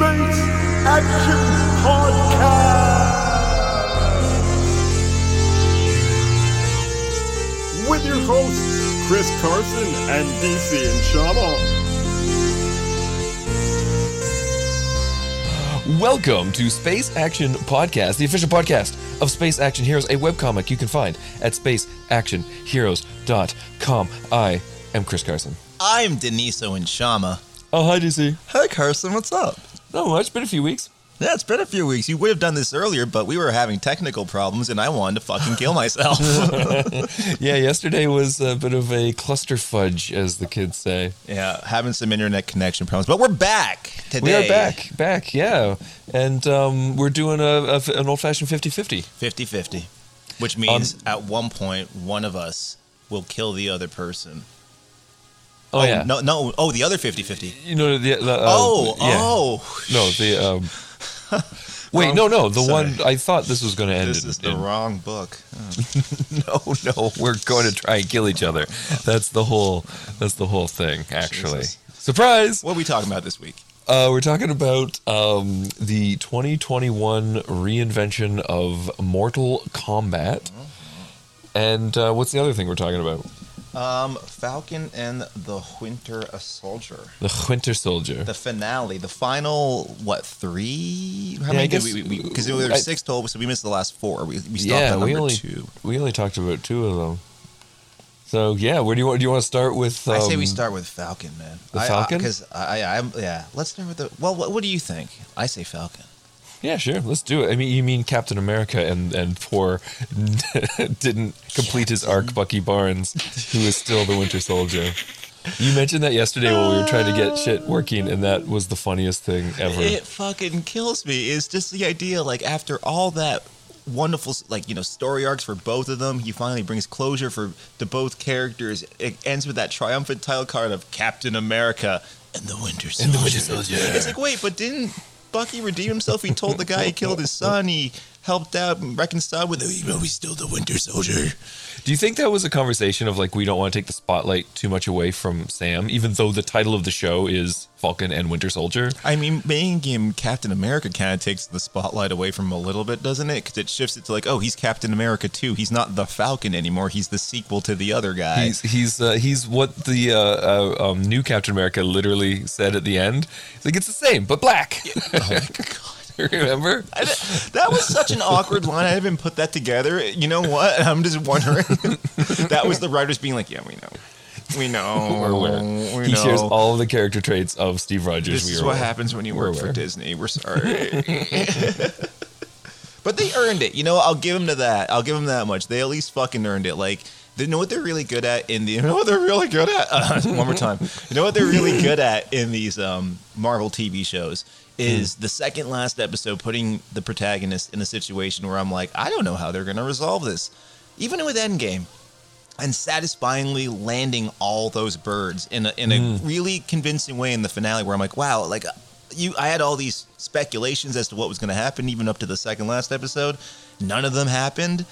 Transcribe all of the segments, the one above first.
Space Action Podcast with your hosts Chris Carson and DC and Shama. Welcome to Space Action Podcast, the official podcast of Space Action Heroes, a webcomic you can find at spaceactionheroes.com. I am Chris Carson. I'm Deniso and Shama. Oh, hi, DC. Hey, Carson, what's up? Not much, it's been a few weeks. Yeah, it's been a few weeks. You would have done this earlier, but we were having technical problems and I wanted to fucking kill myself. Yeah, yesterday was a bit of a cluster fudge, as the kids say. yeah, having some internet connection problems, but we're back today. We are back, back, yeah. And um, we're doing a, a, an old fashioned 50 50. 50 50, which means at one point, one of us will kill the other person. Oh, yeah. No, no. Oh, the other 50 50. You know, the. the uh, oh, yeah. oh. No, the. Um, wait, no, no. The Sorry. one I thought this was going to end. This in- is the in- wrong book. Oh. No, no, we're going to try and kill each other. That's the whole. That's the whole thing. Actually, Jesus. surprise. What are we talking about this week? Uh, we're talking about um, the 2021 reinvention of Mortal Kombat. And uh, what's the other thing we're talking about? Um, Falcon and the Winter Soldier. The Winter Soldier. the finale, the final what three? How Yeah, I many guess- did we? Because there were six total, so we missed the last four. We, we stopped yeah, at number we only two. we only talked about two of them. So yeah, where do you want? Do you want to start with? I say we um, start with Falcon, man. the Falcon? Because I, I, I'm yeah. Let's start with the. Well, what, what do you think? I say Falcon. Yeah, sure. Let's do it. I mean, you mean Captain America and and poor didn't complete his arc, Bucky Barnes, who is still the Winter Soldier. You mentioned that yesterday while we were trying to get shit working, and that was the funniest thing ever. It fucking kills me. It's just the idea, like after all that wonderful, like you know, story arcs for both of them, he finally brings closure for to both characters. It ends with that triumphant title card of Captain America and the Winter Soldier. And the Winter Soldier. It's like, wait, but didn't Bucky redeem himself? He told the guy he killed his son. He helped out and reconciled with him. Even though he's still the Winter Soldier. Do you think that was a conversation of like we don't want to take the spotlight too much away from Sam, even though the title of the show is Falcon and Winter Soldier? I mean, making him Captain America kind of takes the spotlight away from him a little bit, doesn't it? Because it shifts it to like, oh, he's Captain America too. He's not the Falcon anymore. He's the sequel to the other guy. He's he's uh, he's what the uh, uh, um, new Captain America literally said at the end. He's like it's the same but black. oh my god. Remember? I that was such an awkward line. I haven't put that together. You know what? I'm just wondering. that was the writers being like, "Yeah, we know, we know, We're aware. we He know." shares all of the character traits of Steve Rogers. This We is what aware. happens when you work for. Disney. We're sorry. but they earned it. You know, I'll give them to that. I'll give them that much. They at least fucking earned it. Like, they know what they're really good at in the. You know what they're really good at? Uh, one more time. You know what they're really good at in these um, Marvel TV shows Hmm. is the second last episode putting the protagonist in a situation where I'm like, I don't know how they're going to resolve this. Even with Endgame, and satisfyingly landing all those birds in a, in a hmm. really convincing way in the finale where I'm like, wow, like uh, you I had all these speculations as to what was going to happen even up to the second last episode. None of them happened,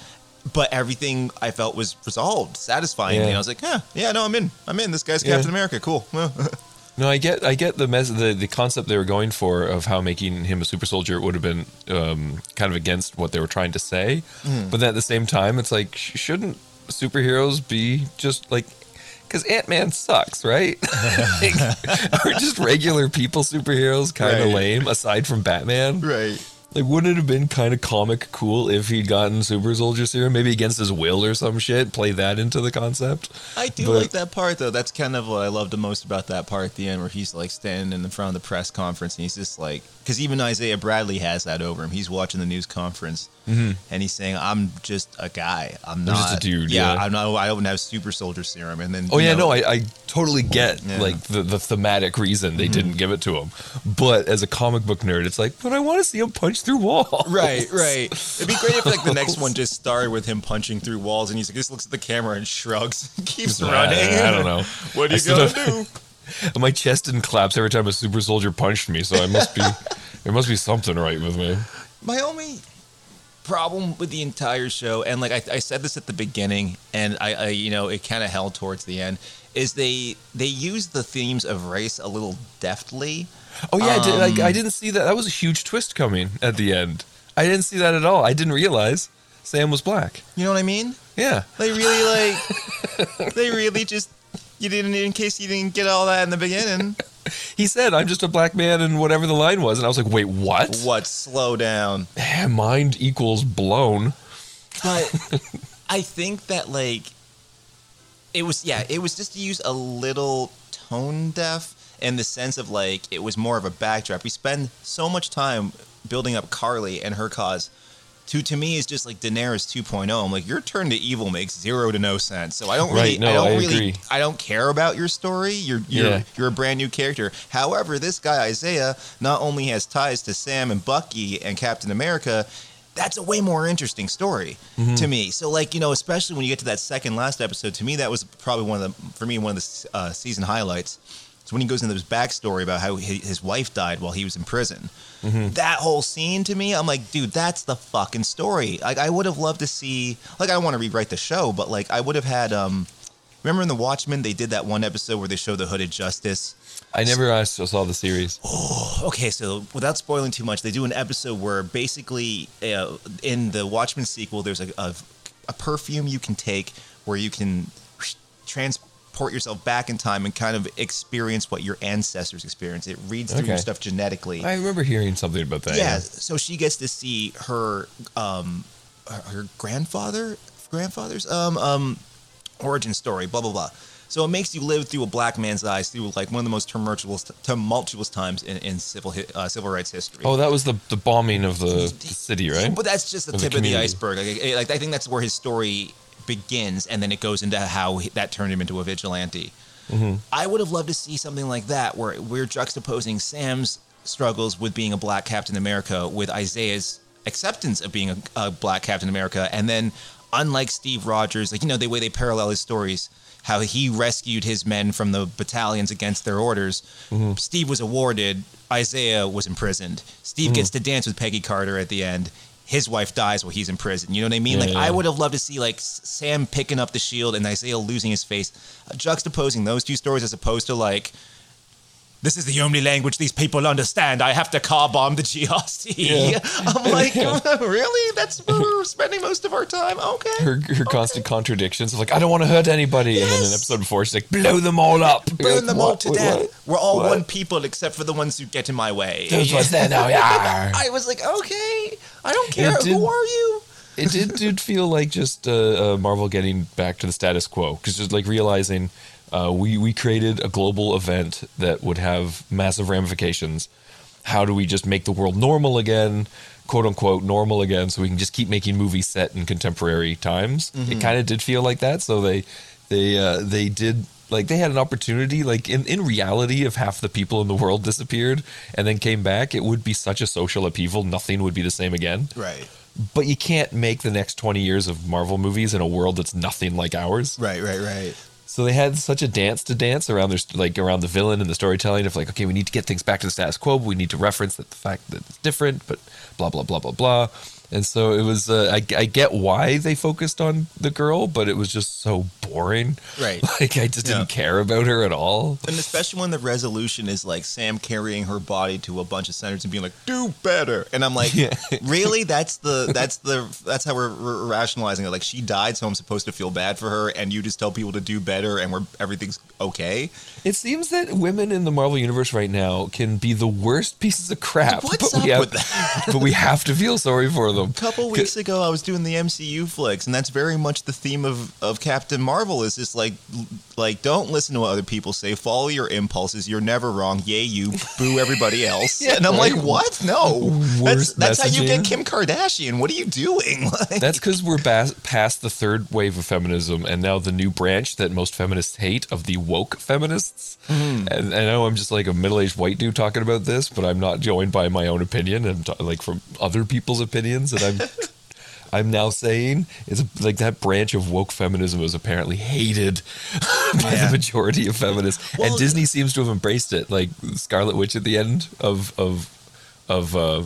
but everything I felt was resolved satisfyingly. Yeah. I was like, yeah, yeah, no, I'm in. I'm in. This guy's Yeah. Captain America. Cool. No, I get I get the mes- the the concept they were going for of how making him a super soldier would have been um, kind of against what they were trying to say, Hmm. but then at the same time, it's like sh- shouldn't superheroes be just like because Ant Man sucks, right? like, are just regular people superheroes kind of Right. lame aside from Batman? right. Like, wouldn't it have been kind of comic cool if he'd gotten super soldier serum, maybe against his will or some shit? Play that into the concept. I do But- like that part though. That's kind of what I love the most about that part at the end, where he's like standing in the front of the press conference and he's just like, because even Isaiah Bradley has that over him. He's watching the news conference mm-hmm. and he's saying, "I'm just a guy. I'm not just a dude, Yeah, yeah. I'm not. I don't have super soldier serum." And then Oh yeah, know, no, I, I totally get Yeah. like the, the thematic reason they mm-hmm. didn't give it to him. But as a comic book nerd, it's like, but I want to see him punch through walls. Right, right. It'd be great if like the next one just started with him punching through walls, and he's like, just looks at the camera and shrugs, and keeps running. I don't know. What are you gonna do? My chest didn't collapse every time a super soldier punched me, so I must be there must be something right with me. My only problem with the entire show, and like I, I said this at the beginning, and I, I you know, it kind of held towards the end, is they they use the themes of race a little deftly. Oh yeah, I, did, like, Um, I didn't see that. That was a huge twist coming at the end. I didn't see that at all. I didn't realize Sam was black. You know what I mean? Yeah. They really like, they really just. You didn't, in case you didn't get all that in the beginning. He said, "I'm just a black man," and whatever the line was, and I was like, "Wait, what?" What? Slow down. Mind equals blown. But I think that like it was yeah, it was just to use a little tone deaf in the sense of like it was more of a backdrop. We spend so much time building up Karli and her cause. To to me is just like Daenerys 2.0. I'm like your turn to evil makes zero to no sense. So I don't really Right, no, I don't I really agree. I don't care about your story. You're you're Yeah. you're a brand new character. However, this guy Isaiah not only has ties to Sam and Bucky and Captain America, that's a way more interesting story Mm-hmm. to me. So, like you know, especially when you get to that second last episode, to me that was probably one of the for me one of the uh, season highlights. So when he goes into this backstory about how he, his wife died while he was in prison, Mm-hmm. that whole scene to me, I'm like, dude, that's the fucking story. Like, I would have loved to see. Like, I don't want to rewrite the show, but like, I would have had. um Remember in The Watchmen, they did that one episode where they show the Hooded Justice. I never uh, saw the series. Okay, so without spoiling too much, they do an episode where basically uh, in the Watchmen sequel, there's a, a a perfume you can take where you can transport yourself back in time and kind of experience what your ancestors experienced. It reads through your stuff genetically. I remember hearing something about that. yeah, so she gets to see her um her, her grandfather grandfather's um um origin story, blah blah blah. So it makes you live through a black man's eyes through like one of the most tumultuous tumultuous times in, in civil uh, civil rights history. Oh, that was the the bombing of the, the city, right? But that's just the Of the tip of the iceberg. Like, like I think that's where his story begins, and then it goes into how that turned him into a vigilante. Mm-hmm. I would have loved to see something like that, where we're juxtaposing Sam's struggles with being a black Captain America with Isaiah's acceptance of being a, a black Captain America, and then unlike Steve Rogers, like you know the way they parallel his stories. How he rescued his men from the battalions against their orders. Mm-hmm. Steve was awarded. Isaiah was imprisoned. Steve gets to dance with Peggy Carter at the end. His wife dies while he's in prison. You know what I mean? Yeah, like yeah. I would have loved to see like Sam picking up the shield and Isaiah losing his face, uh, juxtaposing those two stories as opposed to like. This is the only language these people understand. I have to car bomb the GRC. Yeah. I'm like, really? That's where we're spending most of our time. Okay. her her constant contradictions of like I don't want to hurt anybody, and then an Yes. episode before she's like blow them all up, Burn like, them all to What? death. What? We're all What? one people except for the ones who get in my way. Those ones there now, yeah. I was like, okay, I don't care. Did- Who are you? It did did feel like just uh, uh, Marvel getting back to the status quo because just like realizing uh, we we created a global event that would have massive ramifications. How do we just make the world normal again, quote unquote normal again, so we can just keep making movies set in contemporary times? It kind of did feel like that. So they they uh, they did like they had an opportunity like in, in reality if half the people in the world disappeared and then came back it would be such a social upheaval nothing would be the same again Right, but you can't make the next 20 years of Marvel movies in a world that's nothing like ours. right, right, right. So they had such a dance to dance around their like around the villain and the storytelling of like, okay, we need to get things back to the status quo, but we need to reference that the fact that it's different, but blah blah blah blah blah. And so it was. Uh, I, I get why they focused on the girl, but it was just so boring. Right. Like I just didn't Yeah. care about her at all. And especially when the resolution is like Sam carrying her body to a bunch of centers and being like, "Do better," and I'm like, Yeah. "Really? That's the that's the that's how we're, we're rationalizing it. Like she died, so I'm supposed to feel bad for her, and you just tell people to do better, and we're everything's okay." It seems that women in the Marvel universe right now can be the worst pieces of crap. What's but up have, with that? but we have to feel sorry for them. A couple weeks ago, I was doing the MCU flicks, and that's very much the theme of, of Captain Marvel. Is just like, like don't listen to what other people say. Follow your impulses. You're never wrong. Yay, you boo everybody else. Yeah, and I'm right. like, what? No, that's Worst that's how you get. Kim Kardashian. What are you doing? Like, That's because we're bas- past the third wave of feminism, and now the new branch that most feminists hate of the woke feminists. Mm-hmm. And I know I'm just like a middle-aged white dude talking about this, but I'm not joined by my own opinion. I'm ta- like from other people's opinions, and I'm I'm now saying is like that branch of woke feminism is apparently hated by Yeah. the majority of feminists, Well- and Disney seems to have embraced it. Like Scarlet Witch at the end of of of uh,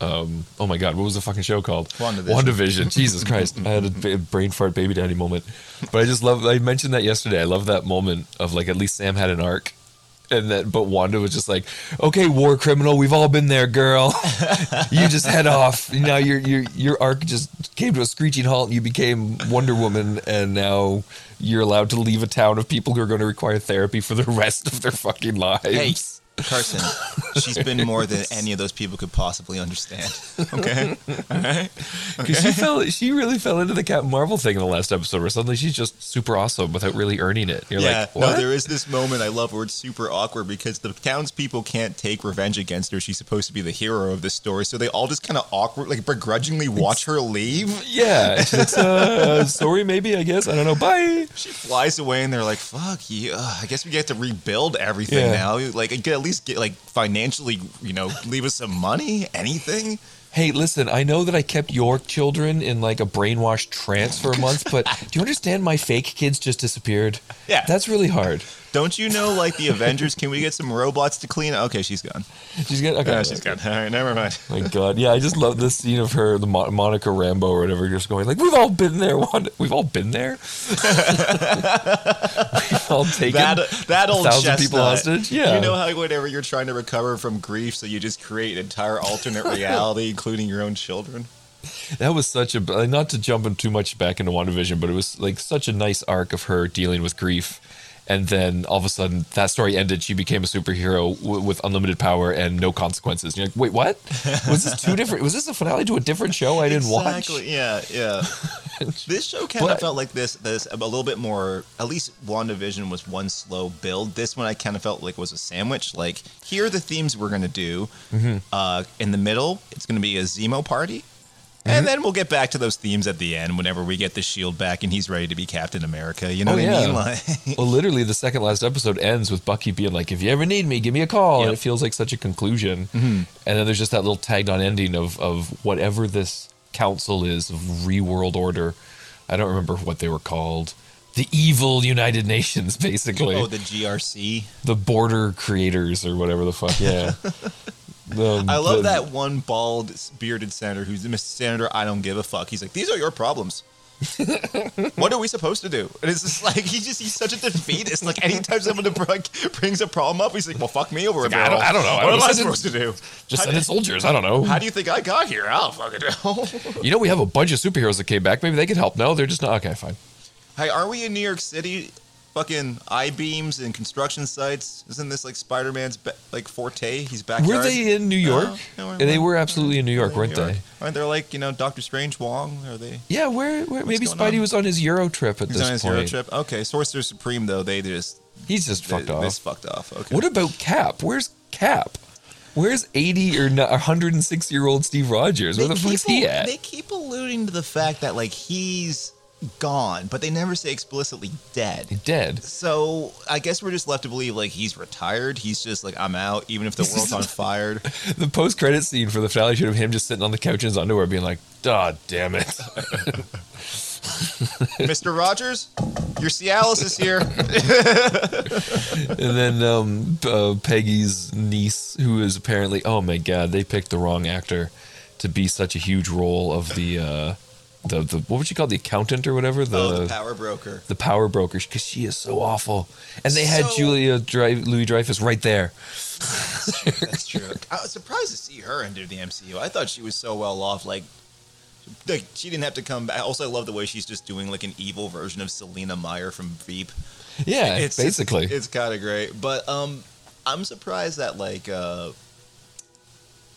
um, oh my god, what was the fucking show called? WandaVision. WandaVision. Jesus Christ, I had a brain fart baby daddy moment. But I just love. I mentioned that yesterday. I love that moment of like at least Sam had an arc. And that, but Wanda was just like, "Okay, war criminal, we've all been there, girl. you just head off. Now your your your arc just came to a screeching halt. And you became Wonder Woman, and now you're allowed to leave a town of people who are going to require therapy for the rest of their fucking lives." Hey, Carson, she's been more than any of those people could possibly understand. Okay, all right. Because she fell, she really fell into the Captain Marvel thing in the last episode, where suddenly she's just super awesome without really earning it. You're yeah, like, what? no, there is this moment I love where it's super awkward because the townspeople can't take revenge against her. She's supposed to be the hero of this story, so they all just kind of awkward, like begrudgingly watch her leave. yeah, it's uh, sorry, maybe I guess I don't know. Bye. She flies away, and they're like, "Fuck you! Ugh, I guess we get to rebuild everything Yeah. now. Like, you could at least get like financially, you know, leave us some money, anything." Hey, listen, I know that I kept your children in like a brainwashed trance for a month, but do you understand my fake kids just disappeared? Yeah. That's really hard. Don't you know, like the Avengers? Can we get some robots to clean? Okay, she's gone. She's good. Okay. Yeah, she's gone. All right, never mind. My God, yeah, I just love this scene of her, the Mo- Monica Rambeau or whatever, just going like, "We've all been there. Wanda. We've all been there. We've all taken That that old thousand people chestnut. hostage? Yeah. You know how whenever you're trying to recover from grief, so you just create an entire alternate reality, including your own children. That was such a not to jump in too much back into WandaVision, but it was like such a nice arc of her dealing with grief. And then all of a sudden, that story ended. She became a superhero w- with unlimited power and no consequences. And you're like, wait, what? Was this two different? Was this a finale to a different show I didn't watch? Exactly. Yeah, yeah. this show kind But- of felt like this. This a little bit more. At least WandaVision was one slow build. This one I kind of felt like was a sandwich. Like here are the themes we're gonna do. Mm-hmm. Uh, in the middle, it's gonna be a Zemo party. Mm-hmm. And then we'll get back to those themes at the end whenever we get the shield back and he's ready to be Captain America. You know Oh, what I mean? Like. Well, literally, the second last episode ends with Bucky being like, "If you ever need me, give me a call." And it feels like such a conclusion. And then there's just that little tagged on ending of of whatever this council is of reworld order. I don't remember what they were called. The evil United Nations, basically. oh, the GRC. the border creators or whatever the fuck. Yeah. The- I love the- that one bald bearded senator who's the Mr. Senator. I don't give a fuck. He's like, these are your problems. what are we supposed to do? And it's just like he just he's such a defeatist. Like anytime someone like, brings a problem up, he's like, "Well, fuck me over a I barrel. don't- I don't know. What am I supposed to do? Just send in soldiers. I don't know. how do you think I got here? I don't fucking know. you know, we have a bunch of superheroes that came back. Maybe they could help. No, they're just not. Okay, fine. hey, are we in New York City? Fucking I beams and construction sites. Isn't this like Spider Man's be- like forte? He's back. Were they in New York? no, we're- they we're- were absolutely in New York, weren't they? Aren't they like you know Doctor Strange Wong? Are they? Yeah, where, where maybe Spidey on? was on his Euro trip at He's this on his point. Euro trip. Okay, Sorcerer Supreme though they just He's just they, fucked they off. just fucked off. Okay. What about Cap? Where's Cap? Where's 80 or 106 year old Steve Rogers? Where the fuck is he at? They keep alluding to the fact that like he's gone, but they never say explicitly dead. Dead. So I guess we're just left to believe like he's retired. He's just like I'm out, even if the world's on fire. The post credit scene for the finale should have him just sitting on the couch in his underwear being like, God damn it. Mister Rogers, your Cialis is here. and then um, uh, Peggy's niece, who is apparently, oh my god, they picked the wrong actor to be such a huge role of the, uh, the, the what would you call the accountant or whatever? The, oh, the power broker. the power broker, because she is so awful. And they had Julia Dri- Louis Dreyfus right there. That's true. I was surprised to see her enter the MCU. I thought she was so well off. Like, like she didn't have to come back. Also, I love the way she's just doing like an evil version of Selina Meyer from Veep. Yeah, It's basically. it's, kind of great. But um, I'm surprised that like uh,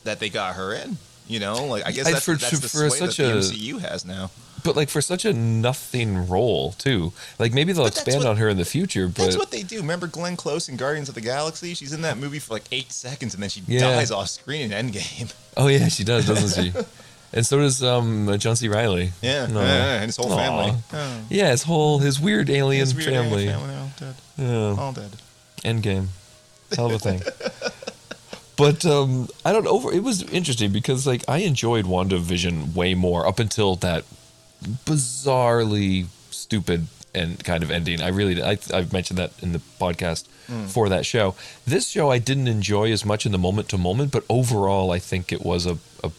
that they got her in. You know, like I guess I- that's, for- that's the for sway such that the a- MCU has now. but like for such a nothing role too. Like maybe they'll expand what- on her in the future, but That's what they do. Remember Glenn Close in Guardians of the Galaxy? She's in that movie for like eight seconds and then she Yeah. dies off screen in Endgame. oh yeah, she does, doesn't she? and so does um John C. Reilly. Yeah, No. yeah, and his whole Aw. family. Oh. Yeah, his whole his weird alien His weird alien family. family all dead. Yeah. All dead. Endgame. Hell of a thing. but um, I don't. Over it was interesting because like I enjoyed WandaVision way more up until that bizarrely stupid and kind of ending. I really I, I've mentioned that in the podcast for that show. This show I didn't enjoy as much in the moment to moment, but overall I think it was a, a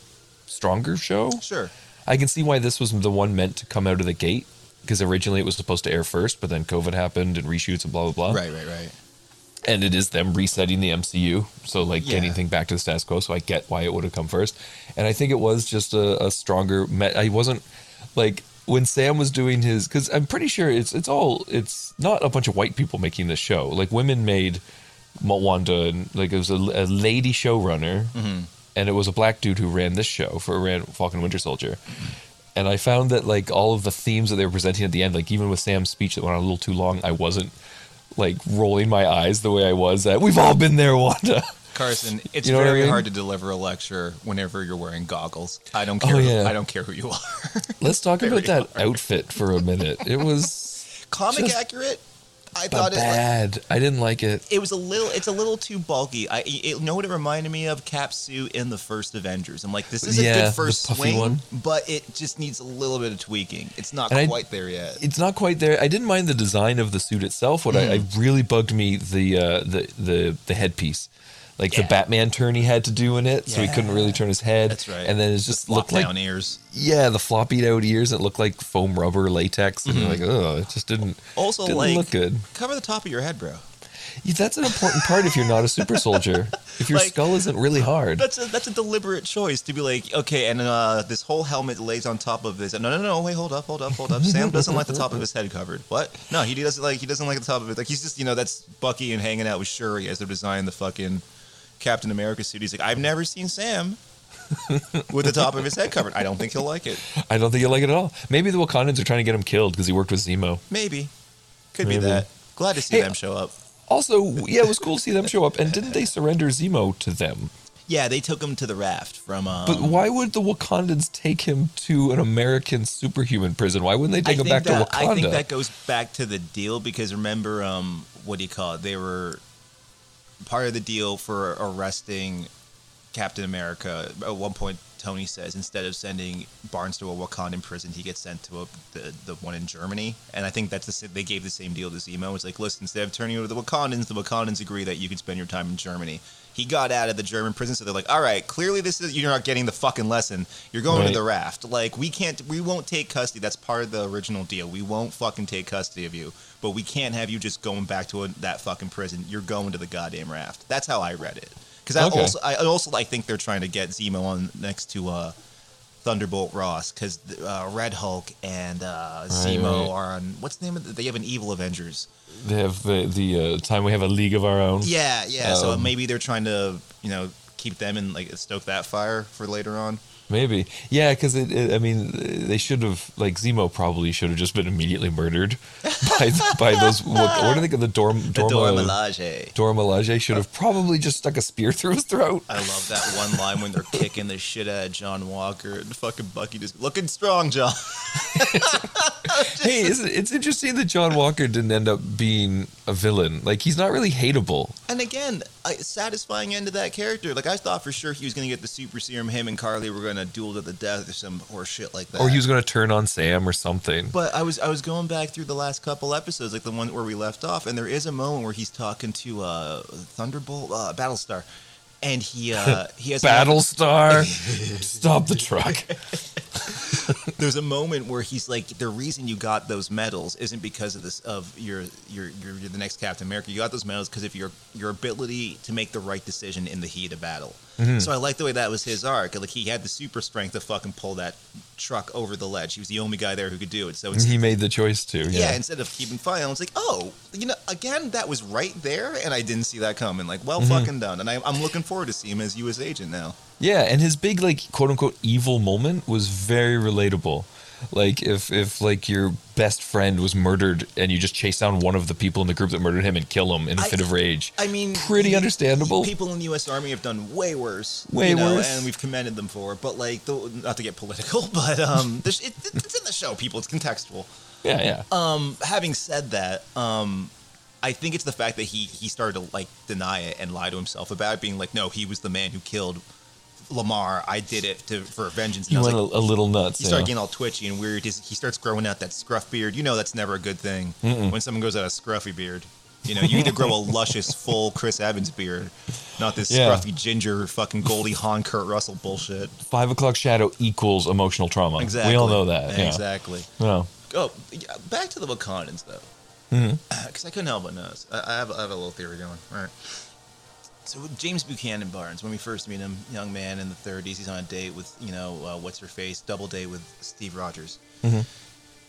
stronger show. Sure. I can see why this was the one meant to come out of the gate because originally it was supposed to air first, but then COVID happened and reshoots and blah blah blah. Right, right, right. And it is them resetting the MCU, so like Yeah. getting thing back to the status quo. So I get why it would have come first, and I think it was just a, a stronger. Me- I wasn't like when Sam was doing his because I'm pretty sure it's it's all it's not a bunch of white people making this show. Like women made Wanda, and like it was a, a lady showrunner, Mm-hmm. and it was a black dude who ran this show for ran Falcon Winter Soldier. And I found that like all of the themes that they were presenting at the end, like even with Sam's speech that went on a little too long, I wasn't like rolling my eyes the way I was at. We've all been there, Wanda. Carson, it's You know what I very mean? hard to deliver a lecture whenever you're wearing goggles. I don't Oh, care. who- I don't care who you are. Let's talk Very about that outfit for a minute. It was Comic Just accurate. I thought it. bad. I didn't like it. It was a little. It's a little too bulky. I it, you know what it reminded me of Cap's suit in the first Avengers. I'm like, this is a Yeah, good the first puffy swing, one. but it just needs a little bit of tweaking. It's not And I- quite there yet. It's not quite there. I didn't mind the design of the suit itself. What I, I Mm. really bugged me the uh, the the the headpiece, like the Batman turn he had to do in it, so he couldn't really turn his head. That's right. And then it just Flop looked like ears. yeah, the floppied out ears. It looked like foam rubber latex, and you're like, oh, it just didn't Mm-hmm. Also, didn't like look good. cover the top of your head, bro. Yeah, That's an important part if you're not a super soldier. If your Like- skull isn't really hard. That's a that's a deliberate choice to be like, okay, and uh, this whole helmet lays on top of this. No, no, no, wait, hold up, hold up, hold up. Sam doesn't like the top of his head covered. What? No, he doesn't like he doesn't like the top of it. Like he's just you know that's Bucky and hanging out with Shuri as they're designing the fucking Captain America suit. He's like, I've never seen Sam with the top of his head covered. I don't think he'll like it. I don't think he'll like it at all. Maybe the Wakandans are trying to get him killed because he worked with Zemo. Maybe, could Maybe. be that. Glad to see Hey, them show up. Also, yeah, it was cool to see them show up. And didn't they surrender Zemo to them? Yeah, they took him to the raft from. Um, But why would the Wakandans take him to an American superhuman prison? Why wouldn't they take I him back that, to Wakanda? I think that goes back to the deal because remember, um, what do you call it? They were part of the deal for arresting Captain America. At one point, Tony says instead of sending Barnes to a Wakandan prison, he gets sent to a, the the one in Germany. And I think that's the they gave the same deal to Zemo. It's like, listen, instead of turning over to the Wakandans, the Wakandans agree that you can spend your time in Germany. He got out of the German prison, so they're like, all right, clearly this is you're not getting the fucking lesson. You're going Right. to the raft. Like we can't, we won't take custody. That's part of the original deal. We won't fucking take custody of you, but we can't have you just going back to a, that fucking prison. You're going to the goddamn raft. That's how I read it. Because I Okay. also, I also, I think they're trying to get Zemo on next to uh, Thunderbolt Ross because uh, Red Hulk and uh, Zemo right. are on. What's the name of? The, they have an evil Avengers. They have the the uh, time we have a league of our own. Yeah, yeah. so Um, maybe they're trying to, you know, keep them and like stoke that fire for later on. Maybe, yeah, because it, it. I mean, they should have like Zemo probably should have just been immediately murdered by by those. What, what do they call the Dorm Dorma uh, Milaje. Dora Milaje should have probably just stuck a spear through his throat. I love that one line when they're kicking the shit out of John Walker and fucking Bucky just looking strong, John. hey, it's, it's interesting that John Walker didn't end up being a villain. Like he's not really hateable. And again, satisfying end to that character. Like I thought for sure he was gonna get the super serum. Him and Karli were gonna duel to the death or some horse shit like that. Or he was going to turn on Sam or something. But I was I was going back through the last couple episodes, like the one where we left off, and there is a moment where he's talking to uh, Thunderbolt, uh, Battlestar, and he uh, he has Battlestar, stop the truck. there's a moment where he's like, the reason you got those medals isn't because of this of your your you're, you're the next Captain America. You got those medals because of your your ability to make the right decision in the heat of battle. Mm-hmm. So I like the way that was his arc. Like he had the super strength to fucking pull that truck over the ledge. He was the only guy there who could do it. So it's he made the choice to. yeah. Yeah. instead of keeping fighting, I was like, oh, you know, again, that was right there, and I didn't see that coming. Like, well, Mm-hmm. fucking done. And I, I'm looking forward to see him as U.S. agent now. Yeah, and his big like quote unquote evil moment was very relatable. Like if if like your best friend was murdered and you just chase down one of the people in the group that murdered him and kill him in a I- fit of rage. I mean, Pretty y- understandable. People in the U.S. Army have done way worse, Way you know, worse. and we've commended them for. it. But like, the, not to get political, but um, it, it's in the show, people. It's contextual. Yeah, yeah. Um, having said that, um, I think it's the fact that he he started to like deny it and lie to himself about it, being like, no, he was the man who killed Lamar. I did it to for vengeance. he And went like, a, a little nuts. he yeah. started getting all twitchy and weird. His, he starts growing out that scruff beard. You know that's never a good thing when someone goes out a scruffy beard. You know, you either grow a luscious, full Chris Evans beard, not this Yeah. scruffy ginger, fucking Goldie Hawn, Kurt Russell bullshit. Five o'clock shadow equals emotional trauma. Exactly. We all know that. Yeah. Exactly. No. Oh, back to the Wakandans though, mm-hmm. because I couldn't help but notice. I, I, have, I have a little theory going. All right. So with James Buchanan Barnes, when we first meet him, young man in the 30s, he's on a date with you know uh, what's her face, double date with Steve Rogers. Mhm.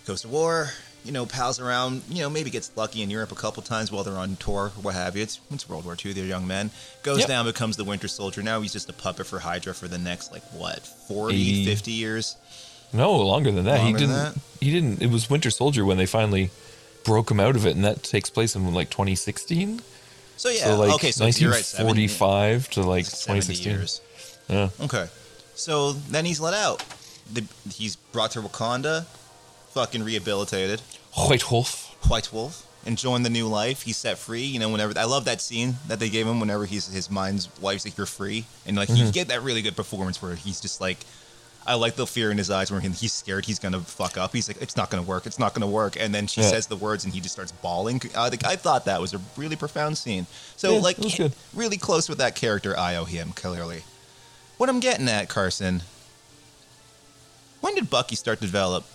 Goes to war, you know, pals around, you know, maybe gets lucky in Europe a couple times while they're on tour, what have you. It's, it's World War II, they're young men. Goes Yep. down, becomes the Winter Soldier. Now he's just a puppet for Hydra for the next like what 40, 80. 50 years. No, longer than that. Longer he didn't. that? He didn't. It was Winter Soldier when they finally broke him out of it, and that takes place in like 2016. So yeah, so like okay, so you're right, 70 1945 to like 70 2016. years. Yeah. Okay. So then he's let out. The, he's brought to Wakanda, fucking rehabilitated. White Wolf. White Wolf, enjoying the new life. He's set free. You know, whenever I love that scene that they gave him whenever he's his mind's wife's like, "You're free," and like Mm-hmm. you get that really good performance where he's just like. I like the fear in his eyes where he- he's scared he's gonna fuck up. He's like, "It's not gonna work. It's not gonna work." And then she Yeah. says the words, and he just starts bawling. Uh, I think I thought that was a really profound scene. So Yeah, like, it was good. really close with that character. I owe him clearly. What I'm getting at, Carson. When did Bucky start to develop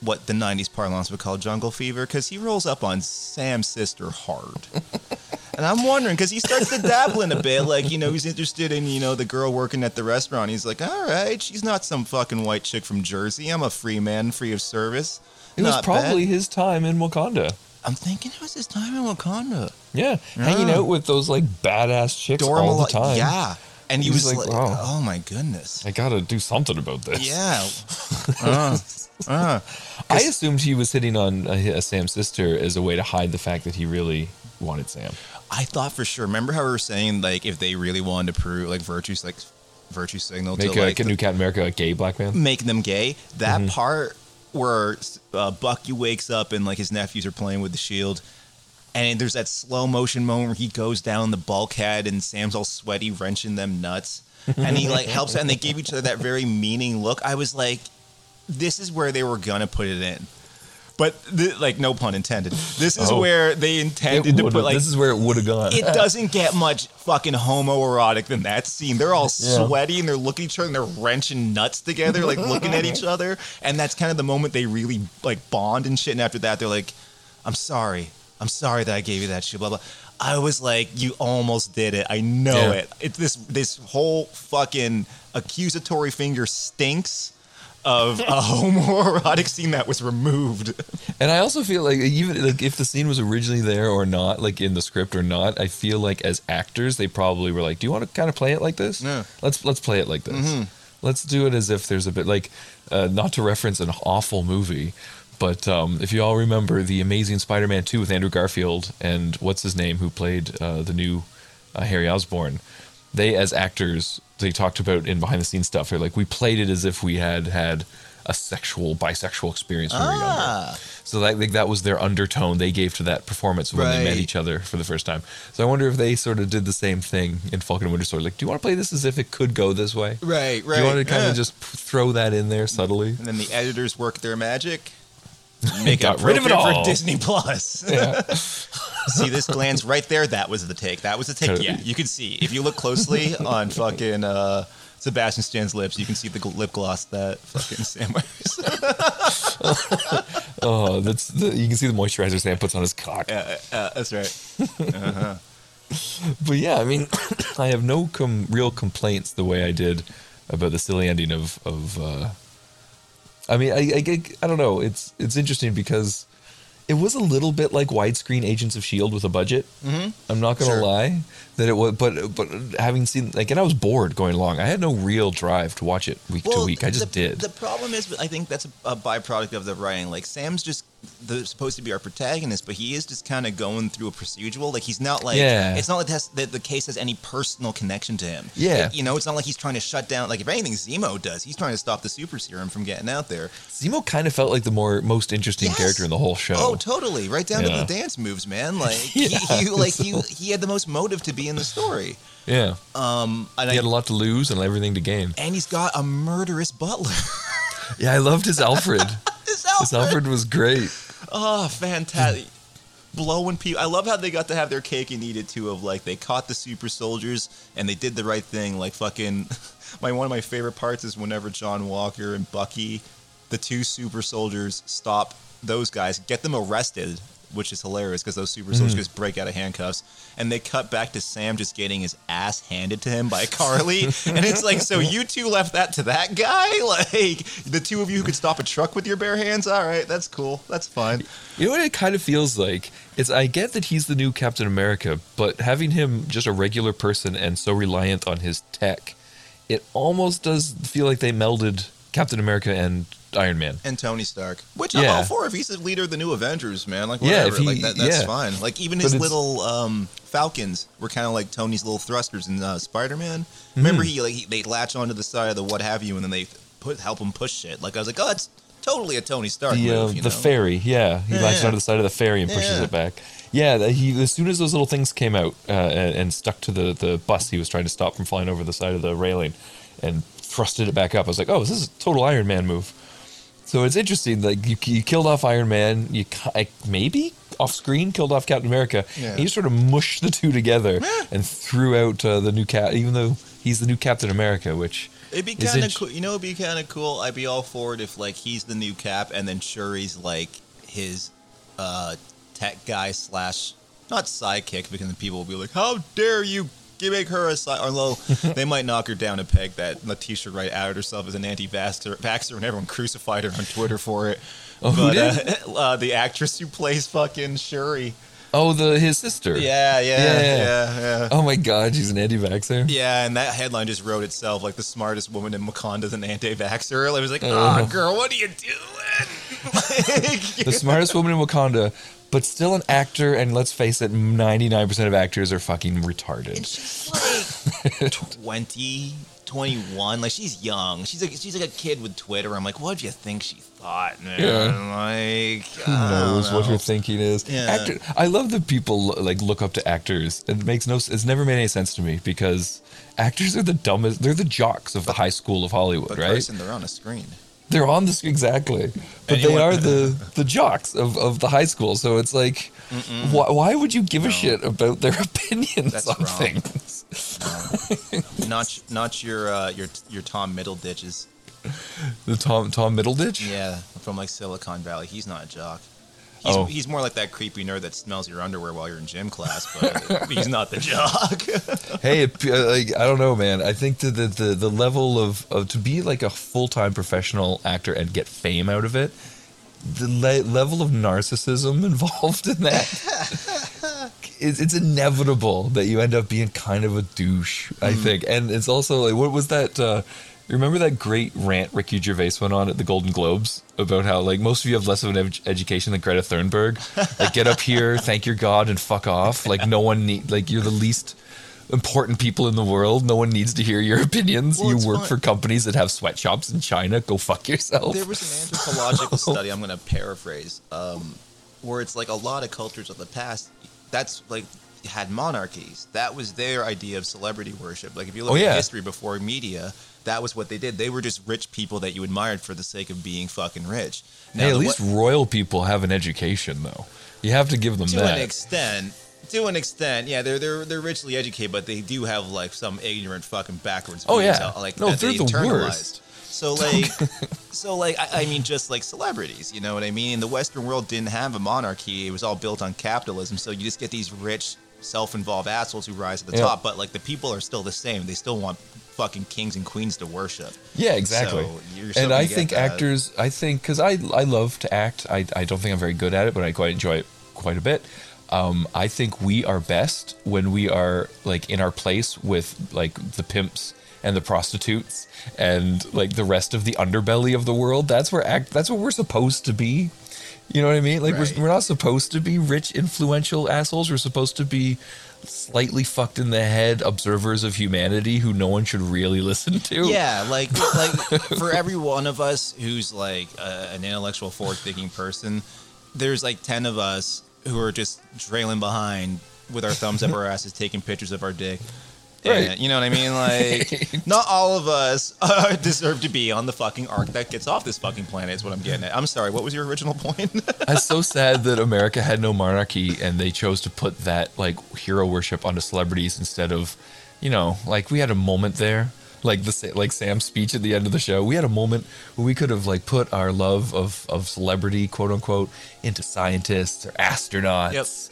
what the 90s parlance would call jungle fever? Because he rolls up on Sam's sister hard. and I'm wondering, because he starts to dabble in a bit, like, you know, he's interested in, you know, the girl working at the restaurant. He's like, all right, she's not some fucking white chick from Jersey. I'm a free man, free of service. It was probably bad. his time in Wakanda. I'm thinking it was his time in Wakanda. Yeah, hanging Yeah. out with those like badass chicks Dora all the time. Yeah. And he He was was, like, like, wow. oh my goodness. I gotta do something about this. Yeah. Uh, uh. I assumed he was hitting on a, a Sam's sister as a way to hide the fact that he really wanted Sam. I thought for sure. Remember how we were saying like if they really wanted to prove like virtues like virtue signal Make to a, like a new Captain America a gay black man. make them gay. That Mm-hmm. part where uh, Bucky wakes up and like his nephews are playing with the shield. And there's that slow motion moment where he goes down the bulkhead and Sam's all sweaty, wrenching them nuts. And he like helps and they gave each other that very meaning look. I was like, this is where they were gonna put it in. But th- like no pun intended. This is Oh. where they intended to put like this is where it would have gone. it doesn't get much fucking homoerotic than that scene. They're all Yeah. sweaty and they're looking at each other and they're wrenching nuts together, like looking at each other. And that's kind of the moment they really like bond and shit. And after that, they're like, I'm sorry. I'm sorry that I gave you that shit, blah blah. I was like, you almost did it. I know Yeah. it. It's this this whole fucking accusatory finger stinks of a homoerotic scene that was removed. And I also feel like even like if the scene was originally there or not, like in the script or not, I feel like as actors they probably were like, "Do you want to kind of play it like this? Yeah. Let's let's play it like this. Mm-hmm. Let's do it as if there's a bit like, uh, not to reference an awful movie, but um, if you all remember the Amazing Spider-Man two with Andrew Garfield and what's his name who played uh, the new uh, Harry Osborn, they as actors they talked about in behind the scenes stuff. They're like, we played it as if we had had a sexual bisexual experience when we were younger. Ah. So that like, that was their undertone they gave to that performance when they met each other for the first time. So I wonder if they sort of did the same thing in Falcon and Winter Soldier. Like, do you want to play this as if it could go this way? Right, right. Do you want to kind yeah. of just throw that in there subtly? And then the editors work their magic. Make Got it rid of it all. for Disney Plus. Yeah. see this glance right there? That was the take. That was the take. Yeah, you can see if you look closely on fucking uh, Sebastian Stan's lips, you can see the gl- lip gloss that fucking Sam wears. oh, that's the, you can see the moisturizer Sam puts on his cock. uh, uh, that's right. But yeah, I mean, I have no com- real complaints the way I did about the silly ending of of. Uh, I mean, I, I I don't know. It's it's interesting because it was a little bit like widescreen Agents of Shield with a budget. Mm-hmm. I'm not gonna Sure. lie that it was, but but having seen like, and I was bored going along. I had no real drive to watch it week to week. I just the, did. The problem is, I think that's a, a byproduct of the writing. Like Sam's just the, supposed to be our protagonist, but he is just kind of going through a procedural. Like he's not like Yeah. it's not like the case has any personal connection to him. Yeah. you know, it's not like he's trying to shut down. Like if anything, Zemo does. He's trying to stop the super serum from getting out there. Zemo kind of felt like the more most interesting Yes. character in the whole show. Oh, totally. Right down Yeah. to the dance moves, man. Like Yeah, he, he like he he had the most motive to be in the story. yeah, Um, and, he I, had a lot to lose and everything to gain. and he's got a murderous butler. Yeah, I loved his Alfred. His his Alfred was great. Oh, fantastic. blowing people. I love how they got to have their cake and eat it too. Of like they caught the super soldiers and they did the right thing. Like fucking, my one of my favorite parts is whenever John Walker and Bucky, the two super soldiers, stop those guys, get them arrested. Which is hilarious because those super soldiers mm. just break out of handcuffs, and they cut back to Sam just getting his ass handed to him by Karli, and it's like, so you two left that to that guy, like the two of you who could stop a truck with your bare hands. All right, that's cool, that's fine. You know what it kind of feels like? It's I get that he's the new Captain America, but having him just a regular person and so reliant on his tech, it almost does feel like they melded Captain America and Iron Man. and Tony Stark, which I'm all for if he's the leader of the new Avengers, man. Like Yeah, whatever, if he- like that, that's yeah. fine. Like even his little um, Falcons were kind of like Tony's little thrusters in uh, Spider Man. Remember Mm-hmm. he like he, they latch onto the side of the what have you, and then they put help him push shit. Like I was like, oh, that's totally a Tony Stark The uh, move. you the know? ferry, yeah, he Yeah, latches yeah. onto the side of the ferry and pushes Yeah. it back. Yeah, he as soon as those little things came out uh, and, and stuck to the the bus he was trying to stop from flying over the side of the railing, and thrusted it back up. I was like, oh, this is a total Iron Man move. So it's interesting. Like you, you killed off Iron Man, you like, maybe off screen killed off Captain America. Yeah. And you sort of mushed the two together and threw out uh, the new cat, even though he's the new Captain America, which It'd be kind of cool. You know, it'd be kind of cool. I'd be all for it if like he's the new Cap, and then Shuri's like his uh, tech guy slash not sidekick, because then people will be like, "How dare you?" Make her a side, although they might knock her down a peg that Letitia Wright outed herself as an anti-vaxxer, vaxxer and everyone crucified her on Twitter for it. Oh, who but, Uh, uh, the actress who plays fucking Shuri. oh, the his sister. Yeah, yeah, Yeah. yeah, yeah. Oh my God, she's an anti-vaxxer. Yeah, and that headline just wrote itself like the smartest woman in Wakanda's an anti-vaxxer. I was like, oh, Uh. girl, what are you doing? the smartest woman in Wakanda, but still an actor. And let's face it, ninety nine percent of actors are fucking retarded. she's like 20, 21. Like she's young. She's like she's like a kid with Twitter. I'm like, what do you think she thought, man? Like, Who knows what your thinking is? Yeah. Actor, I love that people like look up to actors. It makes no. It's never made any sense to me because actors are the dumbest. They're the jocks of the high school of Hollywood, But right? Carson, they're on a screen. They're on the exactly, but they are the the jocks of, of the high school. So it's like, why, why would you give a shit about their opinions That's on wrong. things? Not not your uh, your your Tom Middleditches. The Tom Tom Middleditch. Yeah, from like Silicon Valley. He's not a jock. He's, Oh. he's more like that creepy nerd that smells your underwear while you're in gym class, but he's not the jock. Hey, it, uh, like, I don't know, man. I think that the, the the level of, of to be like a full time professional actor and get fame out of it, the le- level of narcissism involved in that, it's, it's inevitable that you end up being kind of a douche. I think, and it's also like, what was that? Uh, remember that great rant Ricky Gervais went on at the Golden Globes about how like most of you have less of an ed- education than Greta Thunberg. Like, get up here, thank your God, and fuck off. Like, no one need like you're the least important people in the world. No one needs to hear your opinions. Well, you work fine. for companies that have sweatshops in China. Go fuck yourself. There was an anthropological study I'm going to paraphrase, um, where it's like a lot of cultures of the past. That's like had monarchies. That was their idea of celebrity worship. Like if you look Oh, at history before media, that was what they did. They were just rich people that you admired for the sake of being fucking rich. Now, hey, at least what- royal people have an education, though. You have to give them to that. an extent. To an extent, yeah, they're they're they're richly educated, but they do have like some ignorant fucking backwards. Oh, yeah. uh, like No, they're they the worst. So like, so like, I, I mean, just like celebrities, you know what I mean? The Western world didn't have a monarchy; it was all built on capitalism. So you just get these rich, self-involved assholes who rise to the Yeah. top. But like, the people are still the same. They still want fucking kings and queens to worship. Yeah, exactly. So and I think that. actors, I think, because I, I love to act. I, I don't think I'm very good at it, but I quite enjoy it quite a bit. Um, I think we are best when we are like in our place with like the pimps and the prostitutes and like the rest of the underbelly of the world. That's where act. That's what we're supposed to be. You know what I mean? Like Right. we're, we're not supposed to be rich, influential assholes. We're supposed to be slightly fucked in the head observers of humanity who no one should really listen to. Yeah, like like for every one of us who's like uh, an intellectual, forward-thinking person, there's like ten of us who are just trailing behind with our thumbs up our asses, taking pictures of our dick. Right. And, you know what I mean? Like, not all of us uh, deserve to be on the fucking arc that gets off this fucking planet. Is what I'm getting at. I'm sorry. What was your original point? It's so sad that America had no monarchy and they chose to put that like hero worship onto celebrities instead of, you know, like we had a moment there, like the like Sam's speech at the end of the show. We had a moment where we could have like put our love of of celebrity, quote unquote, into scientists or astronauts.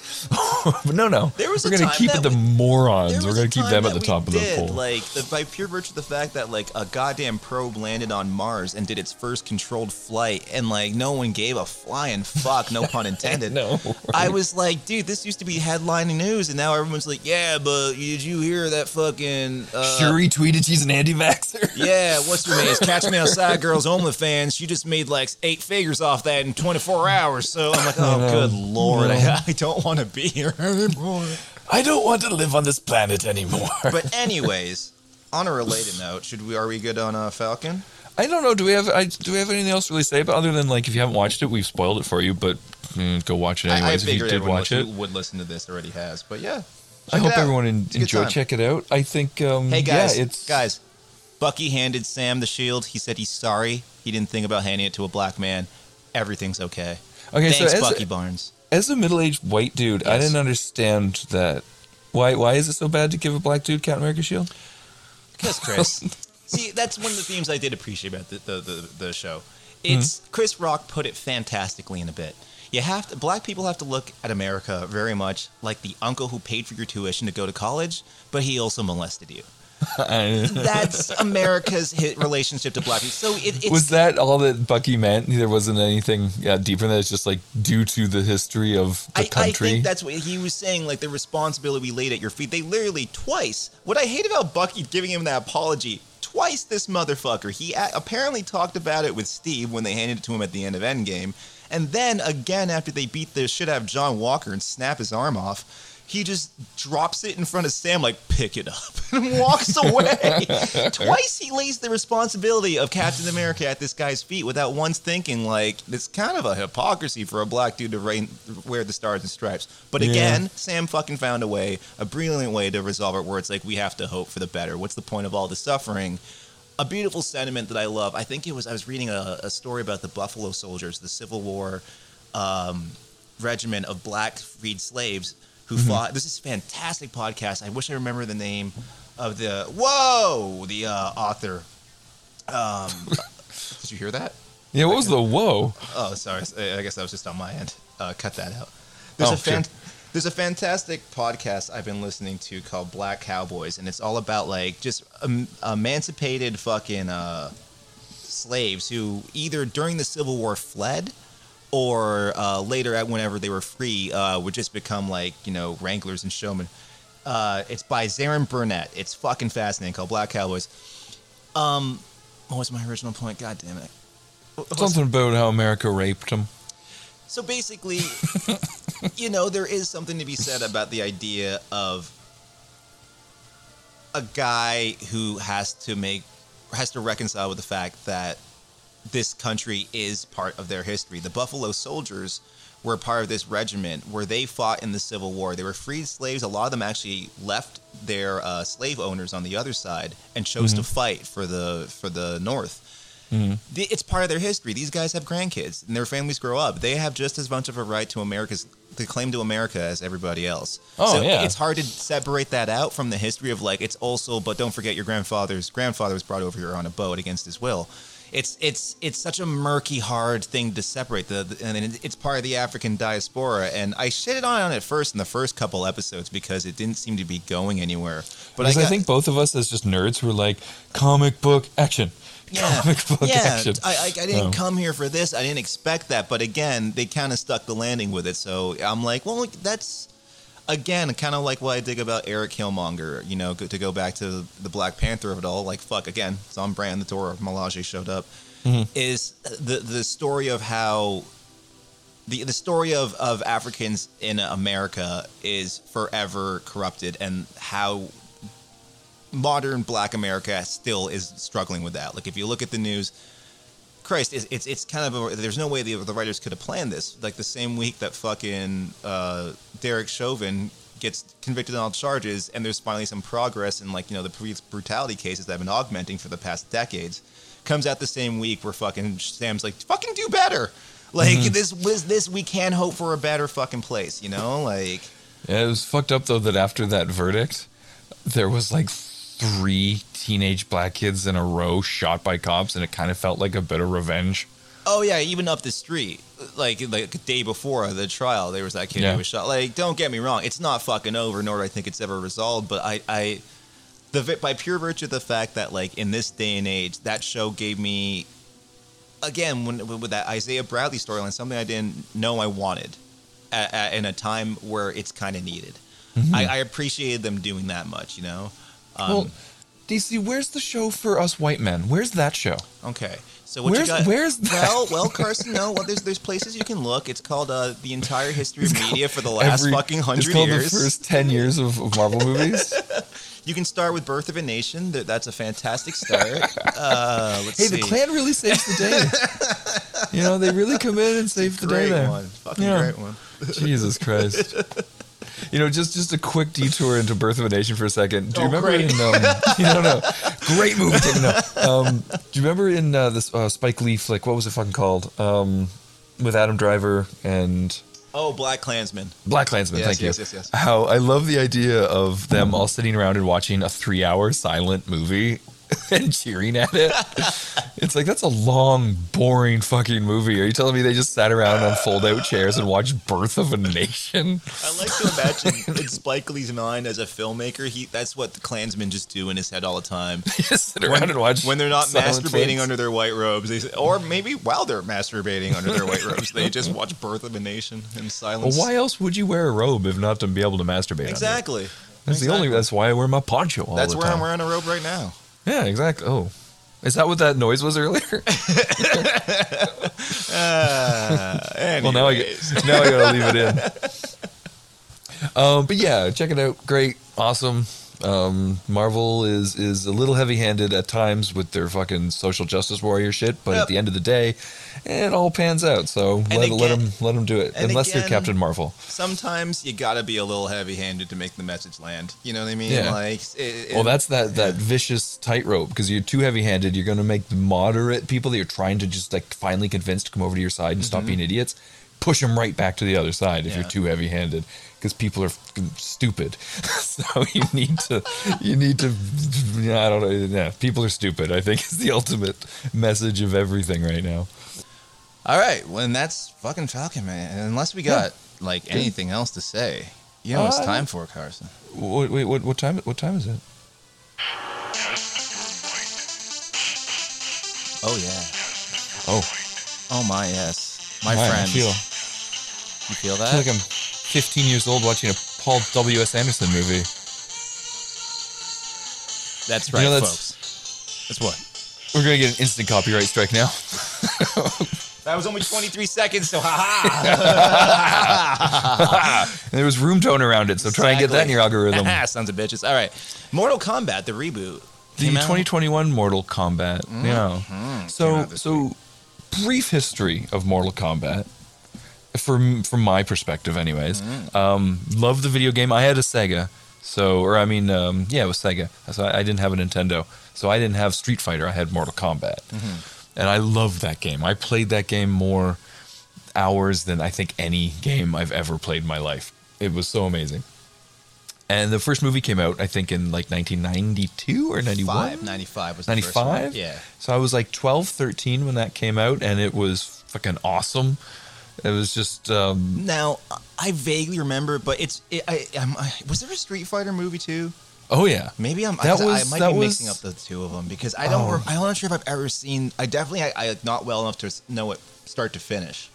but no, no, There was we're gonna keep it the we- morons. We're gonna keep them at the top of the did, poll. Like the, by pure virtue of the fact that like a goddamn probe landed on Mars and did its first controlled flight, and like no one gave a flying fuck, no pun intended. No, I was like, dude, this used to be headlining news, and now everyone's like, yeah, but did you hear that fucking? Uh, Shuri tweeted she's an anti-vaxxer. Yeah, what's your name? Catch Me Outside Girls OnlyFans. She just made like eight figures off that in 24 hours. So I'm like, oh, good lord, I, I don't want to be here anymore. I don't want to live on this planet anymore. But anyways, on a related note, should we are we good on uh, Falcon? I don't know. Do we have I, do we have anything else to really say But other than like if you haven't watched it, we've spoiled it for you, but mm, go watch it I, I anyways. if you did watch it, would listen to this already has. But yeah, I hope out. everyone en- It's a good enjoyed. time. Check it out. I think. Um, Hey guys, yeah, it's guys. Bucky handed Sam the shield. He said he's sorry. He didn't think about handing it to a black man. Everything's okay. Okay, so Thanks, as- Bucky Barnes. As a middle-aged white dude, I didn't understand that. Why? Why is it so bad to give a black dude Captain America shield? Because Chris, see, that's one of the themes I did appreciate about the the, the, the show. It's Chris Rock put it fantastically in a bit. You have to black people have to look at America very much like the uncle who paid for your tuition to go to college, but he also molested you. That's America's hit relationship to black people. So it, was that all that Bucky meant? There wasn't anything uh, deeper than that. It's just like due to the history of the I, I think that's what he was saying. Like the responsibility we laid at your feet. They literally twice. What I hate about Bucky giving him that apology twice. This motherfucker. He a- apparently talked about it with Steve when they handed it to him at the end of Endgame, and then again after they beat the shit out of John Walker and snap his arm off. He just drops it in front of Sam, like, pick it up, and walks away. Twice he lays the responsibility of Captain America at this guy's feet without once thinking, like, it's kind of a hypocrisy for a black dude to reign, wear the stars and stripes. But Yeah. again, Sam fucking found a way, a brilliant way to resolve it where it's like, we have to hope for the better. What's the point of all the suffering? A beautiful sentiment that I love. I think it was, I was reading a, a story about the Buffalo Soldiers, the Civil War um, regiment of black freed slaves who Mm-hmm. fought. This is a fantastic podcast. I wish I remember the name of the whoa the uh, author. Um, did you hear that? yeah, what was the whoa? Oh, sorry. I guess that was just on my end. Uh, cut that out. There's Oh, a fan- sure. There's a fantastic podcast I've been listening to called Black Cowboys, and it's all about like just emancipated fucking uh, slaves who either during the Civil War fled or uh, later at whenever they were free uh, would just become like you know wranglers and showmen. Uh, it's by Zarin Burnett. It's fucking fascinating. Called Black Cowboys. Um, what was my original point? God damn it. Something about how America raped him. So basically, you know, there is something to be said about the idea of a guy who has to make has to reconcile with the fact that this country is part of their history. The Buffalo Soldiers were part of this regiment where they fought in the Civil War. They were freed slaves. A lot of them actually left their uh, slave owners on the other side and chose to fight for the for the North. Mm-hmm. The- It's part of their history. These guys have grandkids and their families grow up. They have just as much of a right to America's the claim to America as everybody else. Oh, so yeah. it's hard to separate that out from the history of like it's also. But don't forget your grandfather's grandfather was brought over here on a boat against his will. It's it's it's such a murky, hard thing to separate. The, the and it's part of the African diaspora. And I shitted on it first in the first couple episodes because it didn't seem to be going anywhere. But I, got- think both of us, as just nerds, were like comic book action, yeah, comic book yeah. action. I, I, I didn't Um, come here for this. I didn't expect that. But again, they kind of stuck the landing with it. So I'm like, well, that's again kind of like what I dig about Eric Killmonger. You know, to go back to the Black Panther of it all. Like, fuck, again, it's on brand. The Dora Milaje showed up. Is the the story of how. The, the story of, of Africans in America is forever corrupted, and how modern black america still is struggling with that like if you look at the news christ it's it's, it's kind of a, there's no way the, the writers could have planned this like the same week that fucking uh, derek chauvin gets convicted on all charges, and there's finally some progress in like you know the police brutality cases that have been augmenting for the past decades. Comes out the same week where fucking Sam's like, fucking do better. Like this was this we can hope for a better fucking place, you know? Like Yeah, it was fucked up though that after that verdict, there was like three teenage black kids in a row shot by cops, and it kind of felt like a bit of revenge. Oh yeah, even up the street, like like a day before the trial, there was that kid Yeah. who was shot. Like, don't get me wrong, it's not fucking over, nor do I think it's ever resolved. But I, I, the by pure virtue of the fact that like in this day and age, that show gave me, again, when with that Isaiah Bradley storyline, something I didn't know I wanted, at, at, in a time where it's kind of needed. Mm-hmm. I, I appreciated them doing that much, you know. Um, well, DC, where's the show for us white men? Where's that show? Okay. So what Where's- you got? where's that? Well, well, Carson. No, well, there's there's places you can look. It's called uh, the entire history of media for the last Every- fucking It's hundred called years. the first ten years of, of Marvel movies. You can start with Birth of a Nation. That's a fantastic start. Uh, let's hey, see. the Klan really saves the day. you know, they really come in and save the day there. one. Fucking Yeah. great one. Jesus Christ. You know, just just a quick detour into Birth of a Nation for a second. Do you Oh, remember great. in um, you don't know, great movie. Taking note. Um, do you remember in uh, this uh, Spike Lee flick? What was it fucking called? Um, with Adam Driver and Oh, Black Klansman. Black Klansman. Yes, thank you. yes, yes, yes. How I love the idea of them all sitting around and watching a three-hour silent movie and cheering at it. it's like that's a long, boring fucking movie. Are you telling me they just sat around on fold-out chairs and watched Birth of a Nation? I like to imagine in Spike Lee's mind as a filmmaker, he that's what the Klansmen just do in his head all the time. just sit around and watch when they're not masturbating under their white robes, they or maybe while they're masturbating under their white robes, they just watch Birth of a Nation in Well, silence. why else would you wear a robe if not to be able to masturbate? Exactly. That's the only. That's why I wear my poncho all That's where time. I'm wearing a robe right now. Yeah, exactly. Oh, is that what that noise was earlier? Uh, well, now I get, now I gotta leave it in. Um, but yeah, check it out. Great, awesome. Um, Marvel is is a little heavy handed at times with their fucking social justice warrior shit, but Yep. at the end of the day, it all pans out. So let, let again- them let them do it, unless they're Captain Marvel. Sometimes you gotta be a little heavy-handed to make the message land. You know what I mean? Yeah. Like, it, it- Well, that's that that vicious tightrope because you're too heavy-handed. You're going to make the moderate people that you're trying to just like finally convince to come over to your side and stop being idiots. Push them right back to the other side if. Yeah. you're too heavy-handed because people are stupid. so you need to you need to yeah, I don't know yeah people are stupid. I think is the ultimate message of everything right now. all right. Well, and that's fucking Falcon Man. And unless we got like anything else to say, you know, what it's Uh, time for Carson. Wait, wait what what time what time is it? Oh yeah. Oh, Oh my yes, my my, I feel you feel I that? feel like I'm 15 years old watching a Paul W S Anderson movie. that's You right, know, that's- folks. That's what. We're gonna get an instant copyright strike now. That was only 23 seconds, so haha. And there was room tone around it, so try and get that in your algorithm. Sons of bitches. All right. Mortal Kombat, the reboot. the came out. 2021 Mortal Kombat. Yeah. Mm-hmm. came So so brief history of Mortal Kombat. From from my perspective, anyways, um, love the video game. I had a Sega, so or I mean, um, yeah, it was Sega. So I, I didn't have a Nintendo, so I didn't have Street Fighter. I had Mortal Kombat, and I loved that game. I played that game more hours than I think any game I've ever played in my life. It was so amazing. And the first movie came out, I think, in like 1992 or 91. 95, 95 was the first one. 95? Yeah. So I was like 12, 13 when that came out, and it was fucking awesome. It was just, um, Now, I vaguely remember, but it's. It, I, I'm, I, was there a Street Fighter movie too? oh yeah. Maybe I'm. That was- I might be was- mixing up the two of them because I don't. Oh. I'm not sure if I've ever seen. I definitely. I, I not well enough to know it start to finish.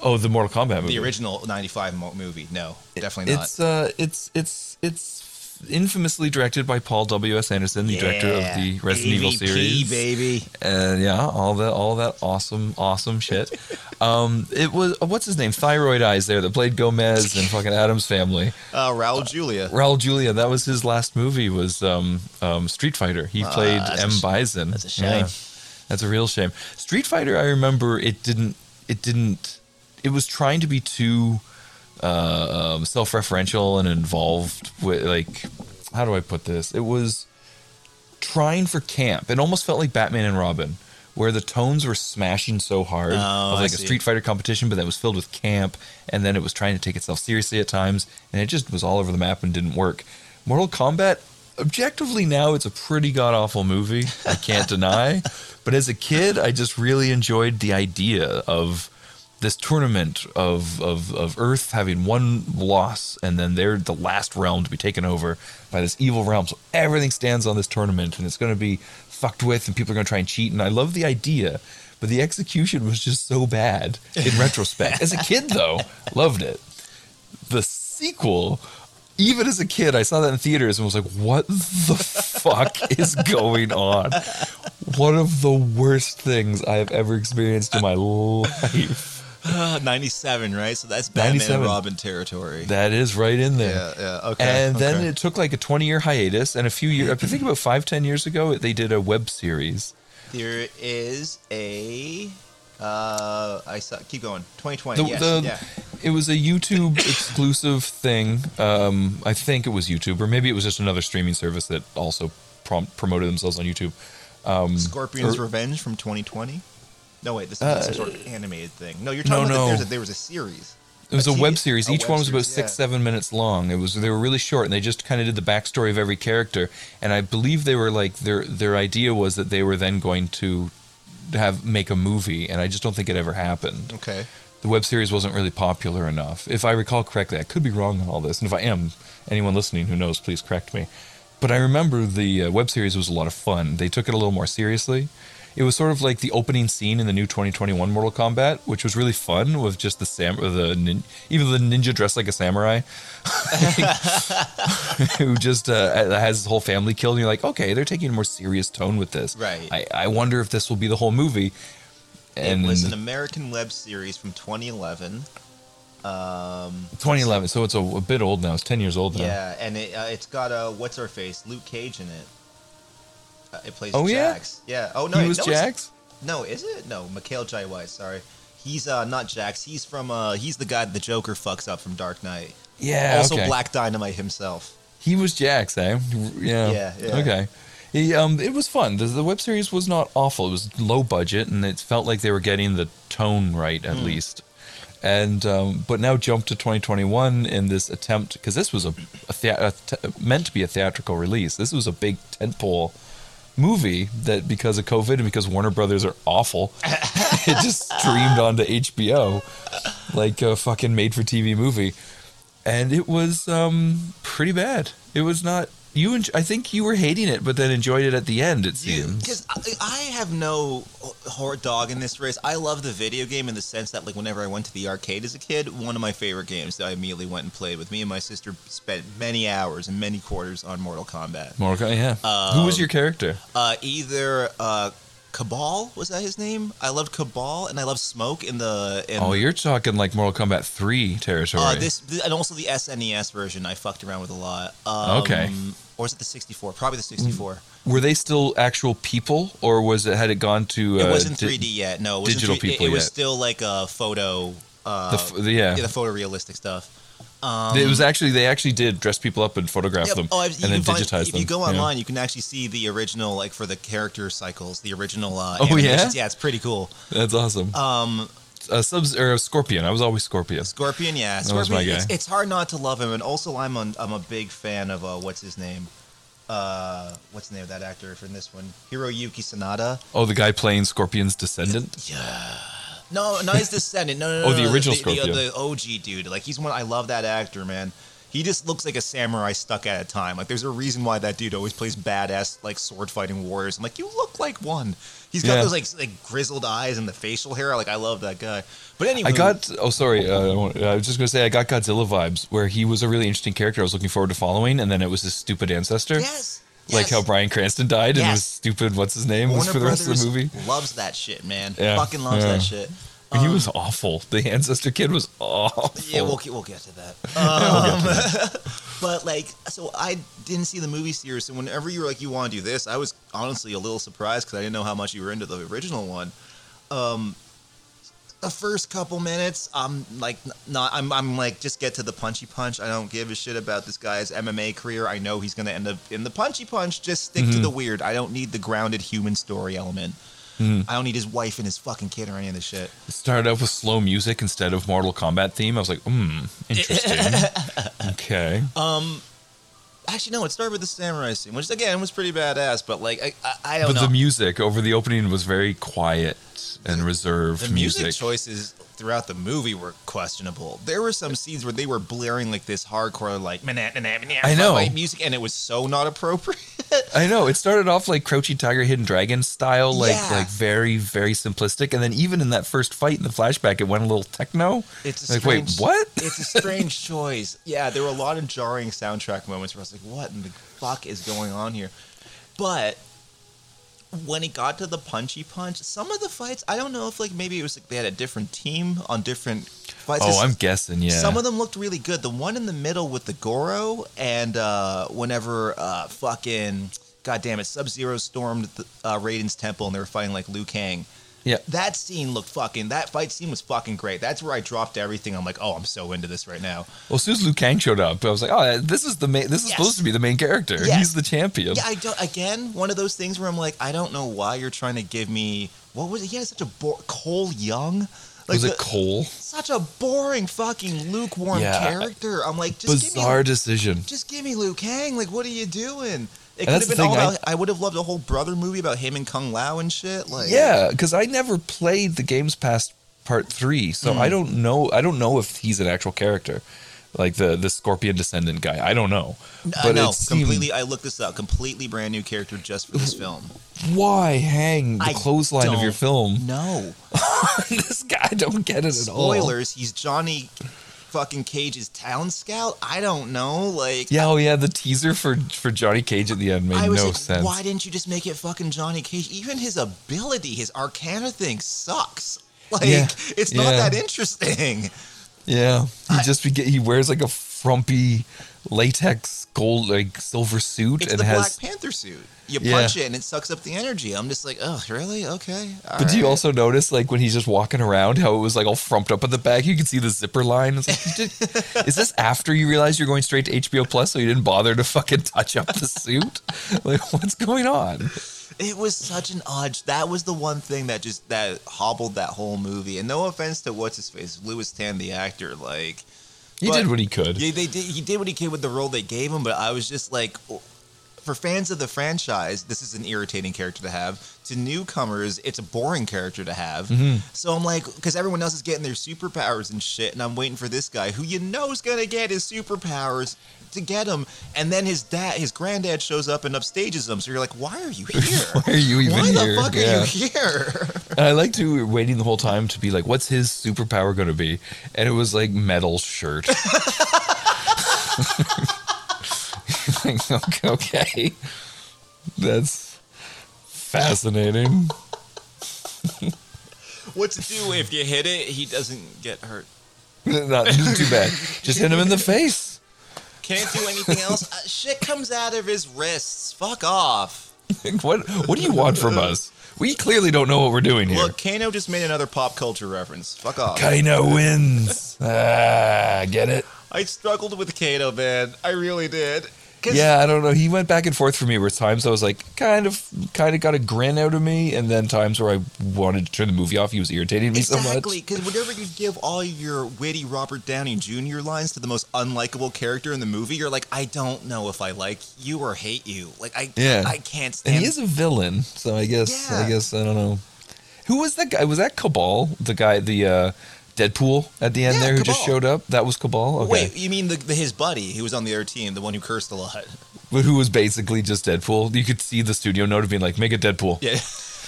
Oh, the Mortal Kombat movie. The original '95 mo- movie. No, definitely not. It's uh, it's it's it's infamously directed by Paul W. S. Anderson, the director of the Resident Evil series. baby. and yeah, all that all that awesome awesome shit. um, it was what's his name, Thyroid Eyes there that played Gomez and fucking Addams Family. Uh, Raul Julia. Raul Julia, that was his last movie was um, um, Street Fighter. He played that's a M sh- Bison. that's a shame. That's a real shame. Street Fighter, I remember it didn't it didn't it was trying to be too uh, um, self-referential and involved with like how do I put this? It was trying for camp. It almost felt like Batman and Robin, where the tones were smashing so hard Oh, of like a see. Street Fighter competition, but that was filled with camp, and then it was trying to take itself seriously at times, and it just was all over the map and didn't work. Mortal Kombat, objectively now, it's a pretty god awful movie. I can't deny, but as a kid, I just really enjoyed the idea of this tournament of, of, of Earth having one loss and then they're the last realm to be taken over by this evil realm. So everything stands on this tournament and it's going to be fucked with and people are going to try and cheat. And I love the idea, but the execution was just so bad in retrospect. As a kid, though, loved it. The sequel, even as a kid, I saw that in theaters and was like, what the fuck is going on? One of the worst things I have ever experienced in my life. 97, right? So that's Batman and Robin territory. That is right in there. yeah, yeah. Okay. And then it took like a 20 year hiatus. And a few years, I think about five, 10 years ago, they did a web series. there is a. Uh, I saw. Keep going. 2020. The, yes. the- yeah. It was a YouTube exclusive thing. Um, I think it was YouTube, or maybe it was just another streaming service that also prom- promoted themselves on YouTube. Scorpion's or- Revenge from 2020. No wait, this is some sort of animated thing. No, you're talking Uh, no, about no. that there's a, there was a series. It was a, TV web series. a Each web one was about series, six, yeah. seven minutes long. It was they were really short, and they just kind of did the backstory of every character. And I believe they were like their their idea was that they were then going to have make a movie, and I just don't think it ever happened. Okay. the web series wasn't really popular enough. If I recall correctly, I could be wrong on all this, and if I am, anyone listening who knows, please correct me. But I remember the uh, web series was a lot of fun. They took it a little more seriously. It was sort of like the opening scene in the new 2021 Mortal Kombat, which was really fun with just the sam, the nin- even the ninja dressed like a samurai, who just uh, has his whole family killed. And you're like, okay, they're taking a more serious tone with this. Right. I, I wonder if this will be the whole movie. And it was an American web series from 2011. Um, 2011, so it's a, a bit old now. It's 10 years old now. yeah, and it, uh, it's got uh, what's her face, Luke Cage in it. It plays Oh, yeah? Jax. Yeah. Oh no, he was no, Jax. No, is it? No, Michael Jai White. Sorry, he's uh, not Jax. He's from uh, he's the guy that the Joker fucks up from Dark Knight. Yeah. also okay. Black Dynamite himself. He was Jax, eh? Yeah. Yeah, yeah. Okay. He, um, it was fun. The, the web series was not awful. It was low budget, and it felt like they were getting the tone right at least. And um, but now jump to 2021 in this attempt because this was a, a, thea- a th- meant to be a theatrical release. This was a big tentpole movie that because of COVID and because Warner Brothers are awful, it just streamed onto HBO like a fucking made for TV movie. And it was um, pretty bad. It was not you. I think you were hating it, but then enjoyed it at the end. It seems. Because I, I have no hard dog in this race. I love the video game in the sense that, like, whenever I went to the arcade as a kid, one of my favorite games that I immediately went and played with me and my sister spent many hours and many quarters on Mortal Kombat. Mortal Kombat, yeah. Who was your character? Uh, either uh, Kabal was that his name? I loved Kabal and I loved Smoke in the. In, Oh, you're talking like Mortal Kombat 3 territory. Uh, this th- and also the SNES version I fucked around with a lot. Um, Okay. Or is it the 64? Probably the 64. Were they still actual people, or was it had it gone to? it uh, wasn't 3D yet. No, it digital 3D. people It, it was still like a photo. Uh, The f- the- yeah. the photorealistic stuff. Um, it was actually they actually did dress people up and photograph Yep. them Oh, and then find- digitize If them. If you go Yeah. online, you can actually see the original, like for the character cycles, the original. Uh, Oh, yeah? yeah, it's pretty cool. That's awesome. Um, uh, subs or a Scorpion. I was always Scorpion. Scorpion, yeah, That Scorpion. my It's, guy. it's hard not to love him, and also I'm a, I'm a big fan of uh, what's his name, uh, what's the name of that actor from this one, Hiroyuki Sanada. Oh, the guy playing Scorpion's descendant. Yeah. No, not his descendant. No, no, no. Oh, the no, original the, Scorpion. The, the OG dude. Like he's one. I love that actor, man. He just looks like a samurai stuck at a time. Like there's a reason why that dude always plays badass like sword fighting warriors. I'm like, you look like one. He's got Yeah. those like like grizzled eyes and the facial hair. Like I love that guy. But anyway, I got. Oh, sorry. Uh, I was just gonna say I got Godzilla vibes, where he was a really interesting character. I was looking forward to following, and then it was his stupid ancestor, yes, like yes. how Bryan Cranston died, and Yes. was stupid. What's his name? was for the rest Brothers of the movie. loves that shit, man. Yeah, Fucking loves yeah. that shit. He was awful. The ancestor kid was awful. Yeah, we'll get, we'll get to that. Um, but like, so I didn't see the movie series. So whenever you were like, you want to do this, I was honestly a little surprised because I didn't know how much you were into the original one. Um, the first couple minutes, I'm like, not, I'm, I'm like, just get to the punchy punch. I don't give a shit about this guy's MMA career. I know he's gonna end up in the punchy punch. Just stick to the weird. I don't need the grounded human story element. I don't need his wife and his fucking kid or any of this shit. It started off with slow music instead of Mortal Kombat theme. I was like, hmm, interesting. okay. Um, actually, no, it started with the samurai scene, which again was pretty badass. But like, I, I, I don't But know. the music over the opening was very quiet and reserved The music, music. choices throughout the movie were questionable. There were some scenes where they were blaring like this hardcore like I know. music, and it was so not appropriate. I know it started off like Crouching Tiger, Hidden Dragon style, like Yeah. like very very simplistic, and then even in that first fight in the flashback, it went a little techno. It's a like strange, wait, what? It's a strange choice. Yeah, there were a lot of jarring soundtrack moments where I was like, "What in the fuck is going on here?" But when it got to the punchy punch, some of the fights, I don't know if like maybe it was like they had a different team on different fights. oh, I'm guessing. Yeah. Some of them looked really good. The one in the middle with the Goro and uh, whenever uh, fucking God damn it, Sub Zero stormed the, uh, Raiden's temple and they were fighting like Liu Kang. Yeah. That scene looked fucking. That fight scene was fucking great. That's where I dropped everything. I'm like, oh, I'm so into this right now. Well, as soon as Liu Kang showed up, I was like, oh, this is the main. This is Yes. supposed to be the main character. Yes. He's the champion. Yeah, I don't. Again, one of those things where I'm like, I don't know why you're trying to give me. What was it? He had such a bo- Cole Young. Like was it the- Cole? such a boring fucking lukewarm Yeah. character. I'm like, just give me Bizarre decision. just give me Liu Kang. Like, what are you doing? It could have been all thing, I- about. I, would have loved a whole brother movie about him and Kung Lao and shit. Like, Yeah, because I never played the games past part three, so Hmm. I don't know. I don't know if he's an actual character, like the the Scorpion Descendant guy. I don't know. Uh, no, seemed- completely. I looked this up. Completely brand new character just for this film. Why hang the I clothesline of your film? No this guy I don't get it at all. spoilers. He's Johnny fucking Cage's town scout. I don't know. Like, Yeah, oh yeah, the teaser for for Johnny Cage at the end made I was no like, sense. why didn't you just make it fucking Johnny Cage? Even his ability, his Arcana thing sucks. Like, Yeah, it's not yeah. that interesting. Yeah, he I- just he wears like a frumpy latex gold like silver suit It's and the has. Black Panther suit. You Yeah. punch it and it sucks up the energy. I'm just like, oh, really? Okay. all But do you also notice, like, when he's just walking around, how it was like all frumped up at the back? You can see the zipper line. It's like, is this after you realize you're going straight to HBO Plus, so you didn't bother to fucking touch up the suit? Like, what's going on? It was such an odd. That was the one thing that just that hobbled that whole movie. And no offense to what's his face, Lewis Tan, the actor. Like, He But- did what he could. yeah, they did. He did what he could with the role they gave him. But I was just like, for fans of the franchise, this is an irritating character to have. To newcomers, it's a boring character to have. Mm-hmm. So I'm like, because everyone else is getting their superpowers and shit, and I'm waiting for this guy who you know is gonna get his superpowers to get him, and then his dad, his granddad shows up and upstages him. So you're like, why are you here? Why are you even Why here? the fuck Yeah. are you here? And I like to waiting the whole time to be like, what's his superpower going to be? And it was like metal shirt. Like, okay, okay. That's fascinating. what to do if you hit it? He doesn't get hurt. Not too bad. Just hit him in the face. Can't do anything else. Uh, shit comes out of his wrists. Fuck off. What What do you want from us? We clearly don't know what we're doing here. Look, Kano just made another pop culture reference. Fuck off. Kano wins. Ah, get it? I struggled with Kano, man. I really did. Yeah, I don't know. He went back and forth for me. Where times I was like, kind of, kind of got a grin out of me, and then times where I wanted to turn the movie off. He was irritating me so Exactly, much. because whenever you give all your witty Robert Downey Jr. lines to the most unlikable character in the movie, you're like, I don't know if I like you or hate you. Like, I, Yeah. I can't stand. And he is a villain, so I guess, I guess I don't know. Who was that guy? Was that Kabal? The guy, the uh, Deadpool at the end Yeah, there, who just showed up? That was Kabal. Okay, Wait, you mean the, the his buddy who was on the other team, the one who cursed a lot? but who was basically just Deadpool? You could see the studio note of being like, make a Deadpool. Yeah.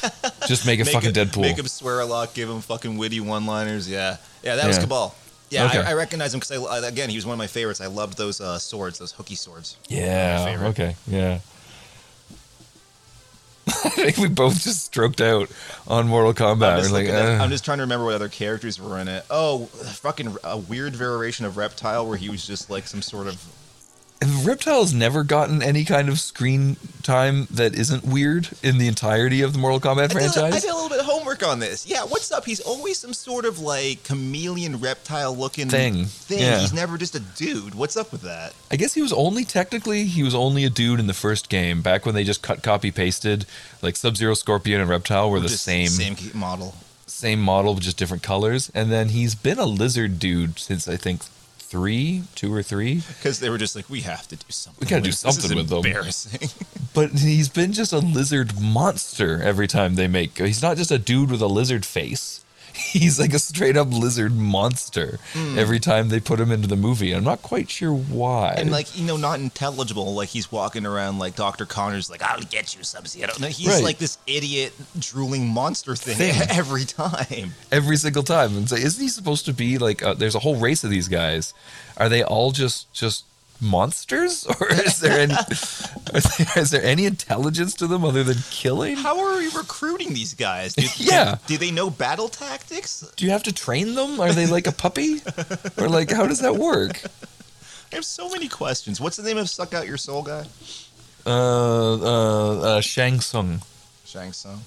Just make a make fucking him, Deadpool. Make him swear a lot, give him fucking witty one-liners. Yeah, yeah, that was Kabal. Yeah, Okay. I, I recognize him because I, again, he was one of my favorites. I loved those uh, swords, those hooky swords. Yeah. Okay. Yeah. I think we both just stroked out on Mortal Kombat. I'm just, like, at- uh, I'm just trying to remember what other characters were in it. Oh, fucking a weird variation of Reptile where he was just like some sort of. Reptile's never gotten any kind of screen time that isn't weird in the entirety of the Mortal Kombat I feel, I franchise. feel a little bit of homework on this. Yeah, what's up? He's always some sort of like chameleon reptile looking Thing. Thing. Yeah. He's never just a dude. What's up with that? I guess he was only technically he was only a dude in the first game back when they just cut copy pasted like Sub Zero, Scorpion, and Reptile were the Just same same model. same model with just different colors, and then he's been a lizard dude since I think three, two or three. Because they were just like, we have to do something. We gotta do with this. This something with them. Embarrassing. But he's been just a lizard monster every time they make. He's not just a dude with a lizard face. He's like a straight up lizard monster every time they put him into the movie. I'm not quite sure why. and like you know, not intelligible. Like he's walking around like Doctor Connors, like I'll get you, Sub Zero. No, he's Right. like this idiot drooling monster thing, Thing. every time. every single time. And say, isn't he supposed to be like? Uh, there's a whole race of these guys. Are they all just just monsters, or is there any? are there, is there any intelligence to them other than killing? How are we recruiting these guys? Do, Yeah. Do, they know battle tactics? Do you have to train them? Are they like a puppy, or like how does that work? I have so many questions. What's the name of Suck Out Your Soul guy? Uh, uh, uh Shang Tsung. Shang Tsung.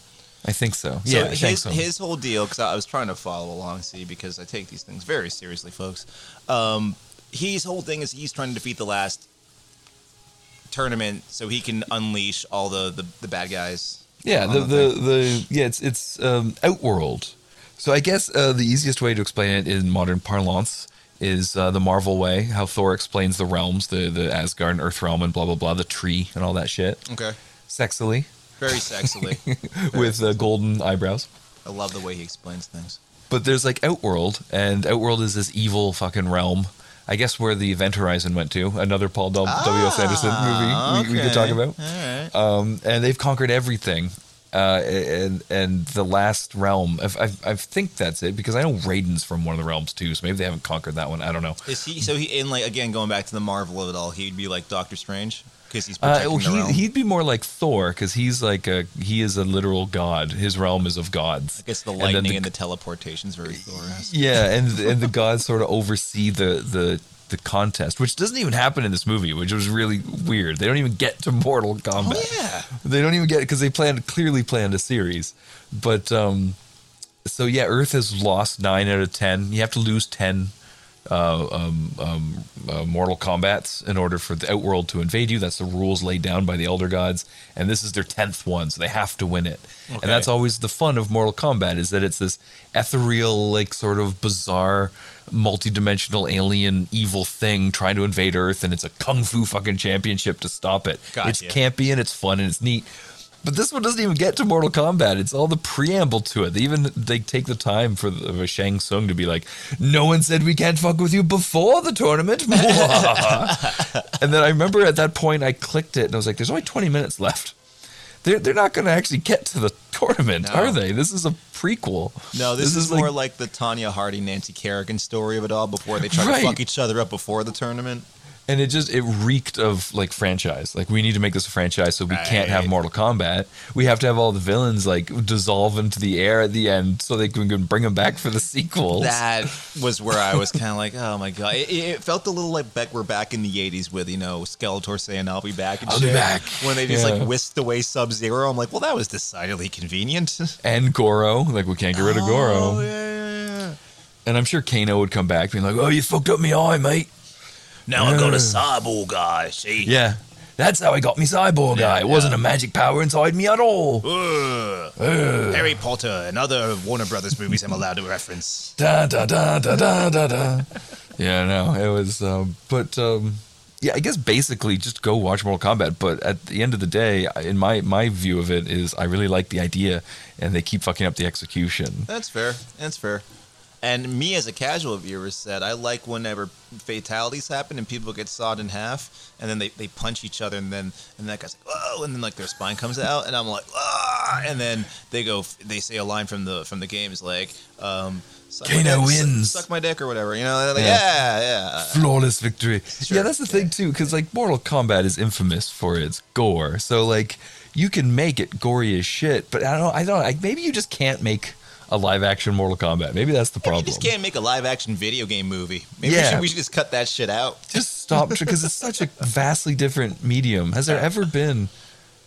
I think so. So yeah, Shang his, his whole deal, because I was trying to follow along, see, because I take these things very seriously, folks. Um, his whole thing is he's trying to defeat the last tournament so he can unleash all the, the, the bad guys. Yeah, the, the the, the yeah, it's it's um, Outworld. So I guess uh, the easiest way to explain it in modern parlance is uh, the Marvel way, how Thor explains the realms, the the Asgard and Earth realm, and blah blah blah, the tree and all that shit, Okay. sexily Very sexily. with uh, golden eyebrows. I love the way he explains things. But there's like Outworld, and Outworld is this evil fucking realm. I guess where the Event Horizon went to, another Paul W. S. Anderson movie we, we could talk about. Right. um, and they've conquered everything. Uh, and and the last realm, I, I, I think that's it because I know Raiden's from one of the realms too, so maybe they haven't conquered that one. I don't know. Is he so he in like again going back to the Marvel of it all? He'd be like Doctor Strange because he's Uh, well, he, he'd be more like Thor because he's like a he is a literal god. His realm is of gods. I guess the And lightning the- and the, teleportation's very Thor. Yeah, and and the gods sort of oversee the the the contest, which doesn't even happen in this movie, which was really weird. They don't even get to Mortal Kombat. Oh, yeah. They don't even get it because they planned clearly planned a series. But um, so yeah, Earth has lost nine out of ten. You have to lose ten uh, um, um, uh, Mortal Kombats in order for the Outworld to invade you. That's the rules laid down by the Elder Gods, and this is their tenth one, so they have to win it. Okay. And that's always the fun of Mortal Kombat is that it's this ethereal, like sort of bizarre, multi-dimensional alien evil thing trying to invade Earth, and it's a kung fu fucking championship to stop it. Gotcha. It's campy and it's fun and it's neat. But this one doesn't even get to Mortal Kombat. It's all the preamble to it. They even they take the time for the, for Shang Tsung to be like, "No one said we can't fuck with you before the tournament." and then I remember at that point I clicked it and I was like, "There's only 20 minutes left. They're they're not going to actually get to the tournament, No. are they? This is a prequel. No, this, is, more like, the Tonya Hardy, Nancy Kerrigan story of it all before they try Right. to fuck each other up before the tournament. And it just it reeked of like franchise. Like we need to make this a franchise, so we can't have Mortal Kombat. We have to have all the villains like dissolve into the air at the end, so they can bring them back for the sequels. That was where I was kind of like, oh my god. It, it felt a little like back we're back in the '80s with you know Skeletor saying I'll be back. And I'll be back. when they just Yeah. like whisked away Sub Zero. I'm like, well, that was decidedly convenient. and Goro, like we can't get rid of oh, Goro. Oh, yeah, yeah, yeah. And I'm sure Kano would come back being like, "Oh, you fucked up me eye, mate." Now I got a cyborg guy. See. Yeah, that's how I got me cyborg eye. It wasn't a magic power inside me at all. Ugh. Ugh. Harry Potter and other Warner Brothers movies I'm allowed to reference. da da da da da da da. Yeah, no, it was. Um, but um, yeah, I guess basically just go watch Mortal Kombat. But at the end of the day, in my my view of it is, I really like the idea, and they keep fucking up the execution. That's fair. That's fair. And me as a casual viewer said, I like whenever fatalities happen and people get sawed in half, and then they, they punch each other, and then and that guy's like, whoa, and then like their spine comes out, and I'm like, ah, and then they go, they say a line from the from the game is like, um, suck my Kano dick, wins. suck my dick or whatever, you know? Like, Yeah. yeah, yeah. Flawless victory. Sure, yeah, that's the thing too, because like Mortal Kombat is infamous for its gore. So like you can make it gory as shit, but I don't. I don't. I, maybe you just can't make a live action Mortal Kombat. Maybe that's the problem. you just can't make a live action video game movie. Maybe we, Yeah. should, we should just cut that shit out. just stop because it's such a vastly different medium. Has there ever been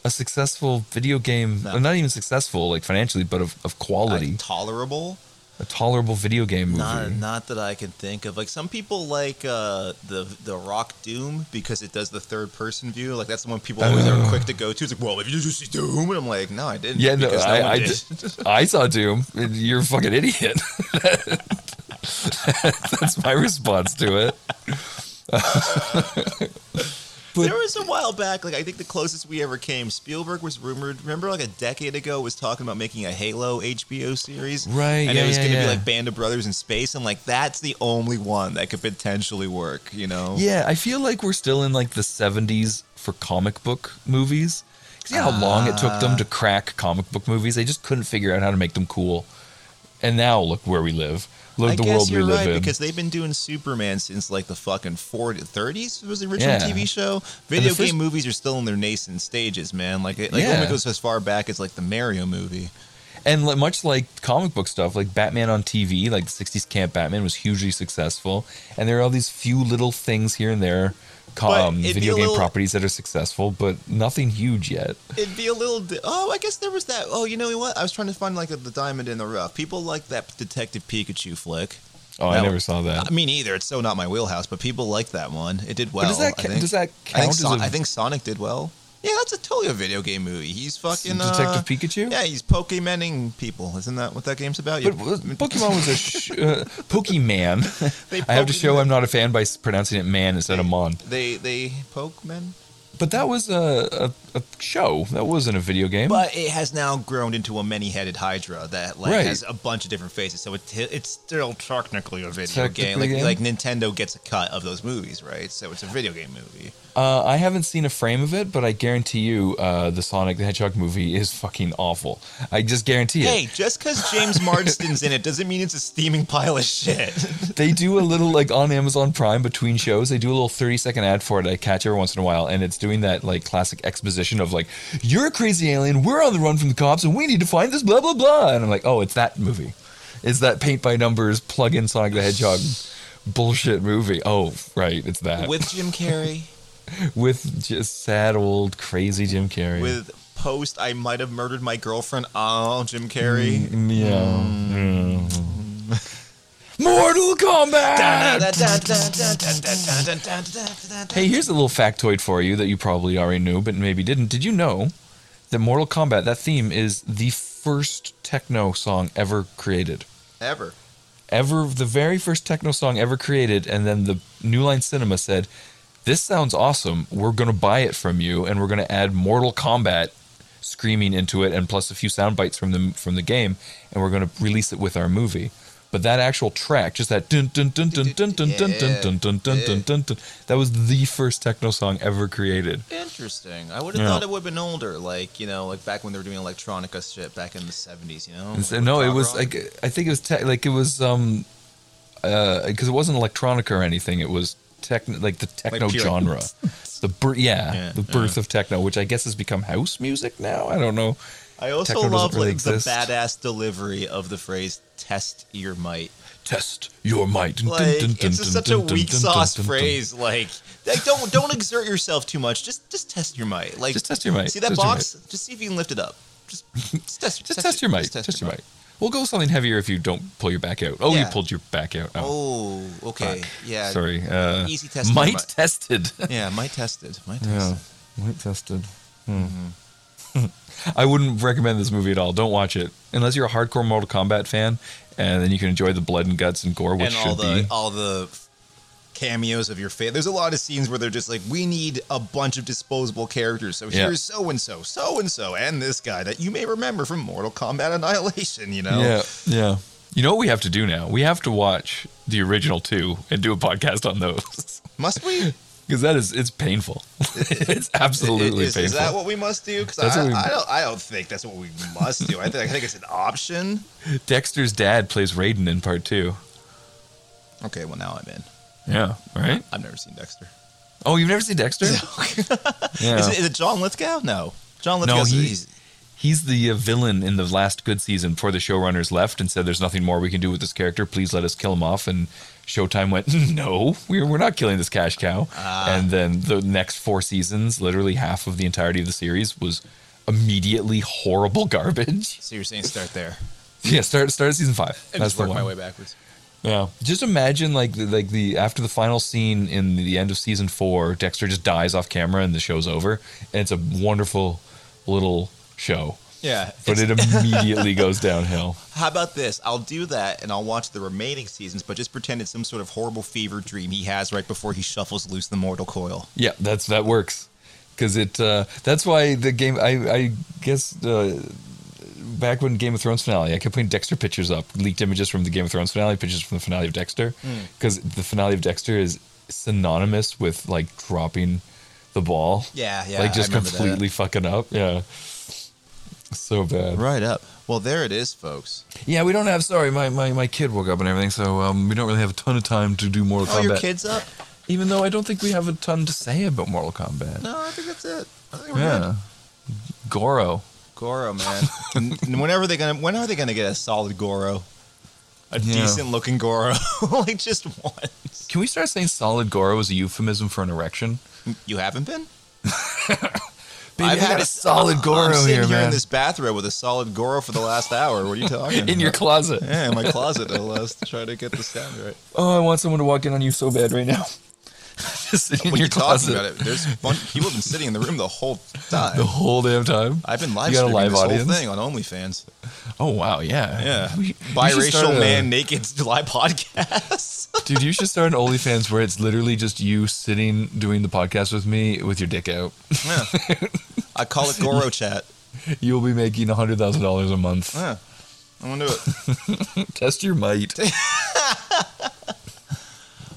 a successful video game, No. not even successful like financially, but of, of quality, Like, tolerable. A tolerable video game movie. Not, not that I can think of. Like some people like uh, the the Rock Doom because it does the third person view. Like that's the one people always are quick to go to. It's like, well, if you just see Doom, and I'm like, no, I didn't. yeah, no, because no I, I, did. I saw Doom. You're a fucking idiot. That's my response to it. But- there was a while back, like I think the closest we ever came, Spielberg was rumored. Remember, like a decade ago, was talking about making a Halo HBO series, Right, And yeah, it was yeah, going to yeah. be like Band of Brothers in space, and like that's the only one that could potentially work. You know? Yeah, I feel like we're still in like the 70s for comic book movies. See how long it took them to ah. crack comic book movies? They just couldn't figure out how to make them cool. And now look where we live. I the guess world we you're live right in. because they've been doing Superman since like the fucking 40s, 30s was the original Yeah. TV show. Video the first- game movies are still in their nascent stages, man. Like, it, like Yeah. only goes as far back as like the Mario movie. And much like comic book stuff, like Batman on TV, like the 60s camp Batman was hugely successful. And there are all these few little things here and there, um, video game little- properties that are successful, but nothing huge yet. It'd be a little. Di- oh, I guess there was that. Oh, you know what? I was trying to find like a, the diamond in the rough. People like that Detective Pikachu flick. Oh, I That- never saw that. I mean, either it's so not my wheelhouse, but people like that one. It did well. but does that, I ca- think. does that I count think, as Son- a I think Sonic did well. Yeah, that's a totally a video game movie. He's fucking uh, Detective Pikachu? Yeah, he's Pokemoning people. Isn't that what that game's about? But uh, Pokemon was a sh- uh, Pokemon. I have to show I'm not a fan by pronouncing it man instead of mon. They they poke men. But that was a, a, a show. That wasn't a video game. But it has now grown into a many-headed Hydra that like Right. has a bunch of different faces. So it, it's still technically a video game. Like, game? like Nintendo gets a cut of those movies, right? So it's a video game movie. Uh, I haven't seen a frame of it, but I guarantee you, uh, the Sonic the Hedgehog movie is fucking awful. I just guarantee it. Hey, just because James Marsden's in it doesn't mean it's a steaming pile of shit. They do a little like on Amazon Prime between shows. They do a little thirty second ad for it. I catch every once in a while, and it's doing that like classic exposition of like, "You're a crazy alien. We're on the run from the cops, and we need to find this blah blah blah." And I'm like, "Oh, it's that movie. It's that paint by numbers plug in Sonic the Hedgehog." Bullshit movie. Oh, right, it's that With Jim Carrey, with just sad old crazy Jim Carrey. with post I might have murdered my girlfriend. Oh, Jim Carrey. Mm, yeah. Mm. Mortal Kombat. Hey, here's a little factoid for you that you probably already knew, but maybe didn't. Did you know that Mortal Kombat, that theme, is the first techno song ever created? Ever. Ever, the very first techno song ever created, and then the New Line Cinema said, This sounds awesome. We're going to buy it from you, and we're going to add Mortal Kombat screaming into it, and plus a few sound bites from the, from the game, and we're going to release it with our movie. But that actual track, just that dun dun dun dun dun dun dun dun dun dun dun dun dun dun, that was the first techno song ever created. Interesting. I would have thought it would have been older, like you know, like back when they were doing electronica shit back in the seventies. You know. And so- Like no, it was like I think it was like it was um uh because it wasn't electronica or anything. It was tech like the techno pure- genre, the birth yeah, Yeah, the birth of techno, which I guess has become house music now. I don't know. I also techno doesn't love really like the badass delivery of the phrase "test your might." Test your might. Like it's such a weak sauce phrase. Like, like don't don't exert yourself too much. Just just test your might. Like Just test your might. See that Test box? Just see if you can lift it up. Just, just test. Just test your might. Just Test your might. We'll go with something heavier if you don't pull your back out. Oh, you pulled your back out. Oh, Oh, okay. fuck. Yeah. Sorry. Uh, Easy test. might might. tested. Yeah, might tested. Might tested. Yeah, tested. might tested. Hmm. I wouldn't recommend this movie at all. Don't watch it unless you're a hardcore Mortal Kombat fan, and then you can enjoy the blood and guts and gore, which and all should the be. all the cameos of your favorite. There's a lot of scenes where they're just like, we need a bunch of disposable characters. So Yeah. here's so and so, so and so, and this guy that you may remember from Mortal Kombat Annihilation. You know, Yeah, yeah. You know what we have to do now? We have to watch the original two and do a podcast on those must we? because that is it's painful. it's absolutely is, painful. is that what we must do? Because I, we, I, don't, I don't think that's what we must do. I think, I think it's an option. Dexter's dad plays Raiden in part two. Okay, well now I'm in. Yeah, right. I've never seen Dexter. Oh, you've never seen Dexter? yeah. Is, it, is it John Lithgow? No, John Lithgow. No, he- he's, he's the uh, villain in the last good season before the showrunners left and said, "There's nothing more we can do with this character. Please let us kill him off." And Showtime went, "No, we're we're not killing this cash cow." Ah. and then the next four seasons, literally half of the entirety of the series, was immediately horrible garbage. So you're saying start there yeah, start start at season five. and That's just the work my way backwards. Yeah, just imagine like the, like the after the final scene in the end of season four, Dexter just dies off camera and the show's over, and it's a wonderful little show. Yeah, But it immediately goes downhill. How about this? I'll do that and I'll watch the remaining seasons, but just pretend it's some sort of horrible fever dream he has right before he shuffles loose the mortal coil. Yeah, that's that works because it. Uh, that's why the game. I I guess uh, back when Game of Thrones finale, I kept putting Dexter pictures up, leaked images from the Game of Thrones finale, pictures from the finale of Dexter, because the finale of Dexter is synonymous with like dropping the ball. Yeah, yeah, like just remember that. completely fucking up. Yeah, so bad. Right up. Well, there it is, folks. Yeah, we don't have. Sorry, my, my, my kid woke up and everything, so um, we don't really have a ton of time to do Mortal Oh, Kombat. your kid's up? Even though I don't think we have a ton to say about Mortal Kombat. No, I think that's it. I think we're good. Yeah, Goro. Goro, man. Whenever they gonna when are they gonna get a solid Goro? A Yeah. decent looking Goro. like just once. Can we start saying solid Goro as a euphemism for an erection? You haven't been? Baby, I got a solid Goro I'm sitting here, here in this bathrobe with a solid Goro for the last hour. What are you talking in your closet. Yeah, in my closet. I'll uh, try to get the sound right. Oh, I want someone to walk in on you so bad right now. Sitting in What are your you talking closet about? It. There's fun, people have been sitting in the room the whole time. the whole damn time. I've been live You got a streaming live this audience? whole thing on OnlyFans. Oh wow, yeah, Yeah, We- we should start biracial a- man naked live podcast. Dude, you should start an OnlyFans where it's literally just you sitting doing the podcast with me with your dick out. yeah. I call it Goro chat. You'll be making hundred thousand dollars a month. Yeah, I'm gonna do it. Test your might.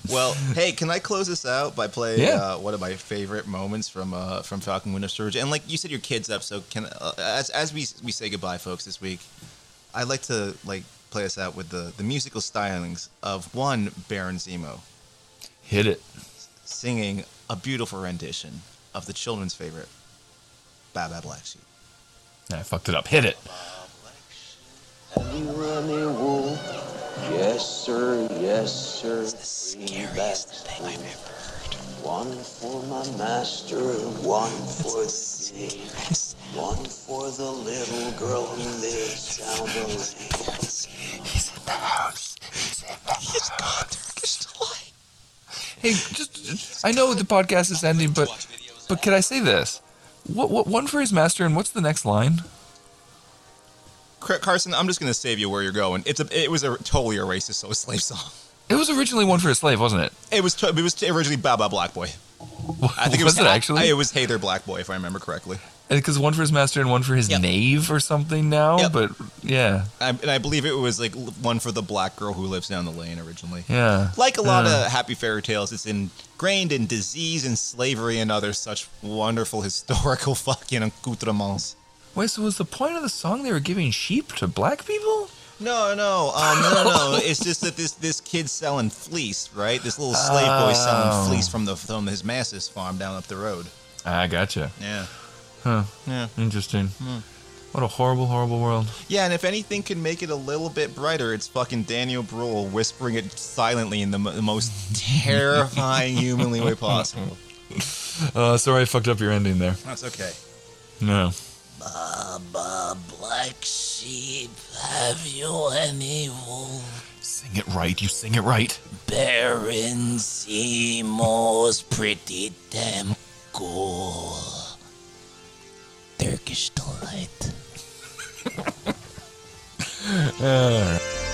Well, hey, can I close this out by playing Yeah. uh, one of my favorite moments from uh, from Falcon Winter Surge? And like you said, your kids up. So can uh, as as we we say goodbye, folks, this week, I'd like to like play us out with the the musical stylings of one Baron Zemo Hit it. singing a beautiful rendition of the children's favorite, Baa Baa Black Sheep. I fucked it up. Hit it. Have you any wool? Yes, sir. Yes, sir. It's the scariest thing I've ever heard. One for my master, one for the day, one for the little girl who lives down the lane. He's in the house. He's in the He's gone. There's still light. Hey, just I know the podcast is ending, but but can I say this? What, what one for his master, and what's the next line? Car- Carson, I'm just gonna save you where you're going. It's a, it was a totally a racist so a slave song. It was originally one for a slave, wasn't it? It was to, it was originally Baba Black Boy. I think it was was, it actually? I- it was Hey There Black Boy if I remember correctly. Because one for his master and one for his Yep. knave or something now. Yep. But yeah, I, and I believe it was like one for the black girl who lives down the lane originally. yeah. Like a lot Yeah. of happy fairy tales, it's ingrained in disease and slavery and other such wonderful historical fucking accoutrements. Wait, so was the point of the song they were giving sheep to black people? No, no, um, no, no, no. It's just that this this kid's selling fleece, right? This little slave boy Oh. selling fleece from the from his master's farm down up the road. I gotcha. Yeah, Huh. yeah, Interesting. What a horrible, horrible world. yeah. And if anything can make it a little bit brighter, it's fucking Daniel Bruhl whispering it silently in the, mo- the most terrifying humanly way possible. Uh, sorry, I fucked up your ending there. That's okay. No. Baa Baa Black Sheep, have you any wool? Sing it right. You sing it right. Baron Zemo's pretty damn cool. Turkish delight. Right.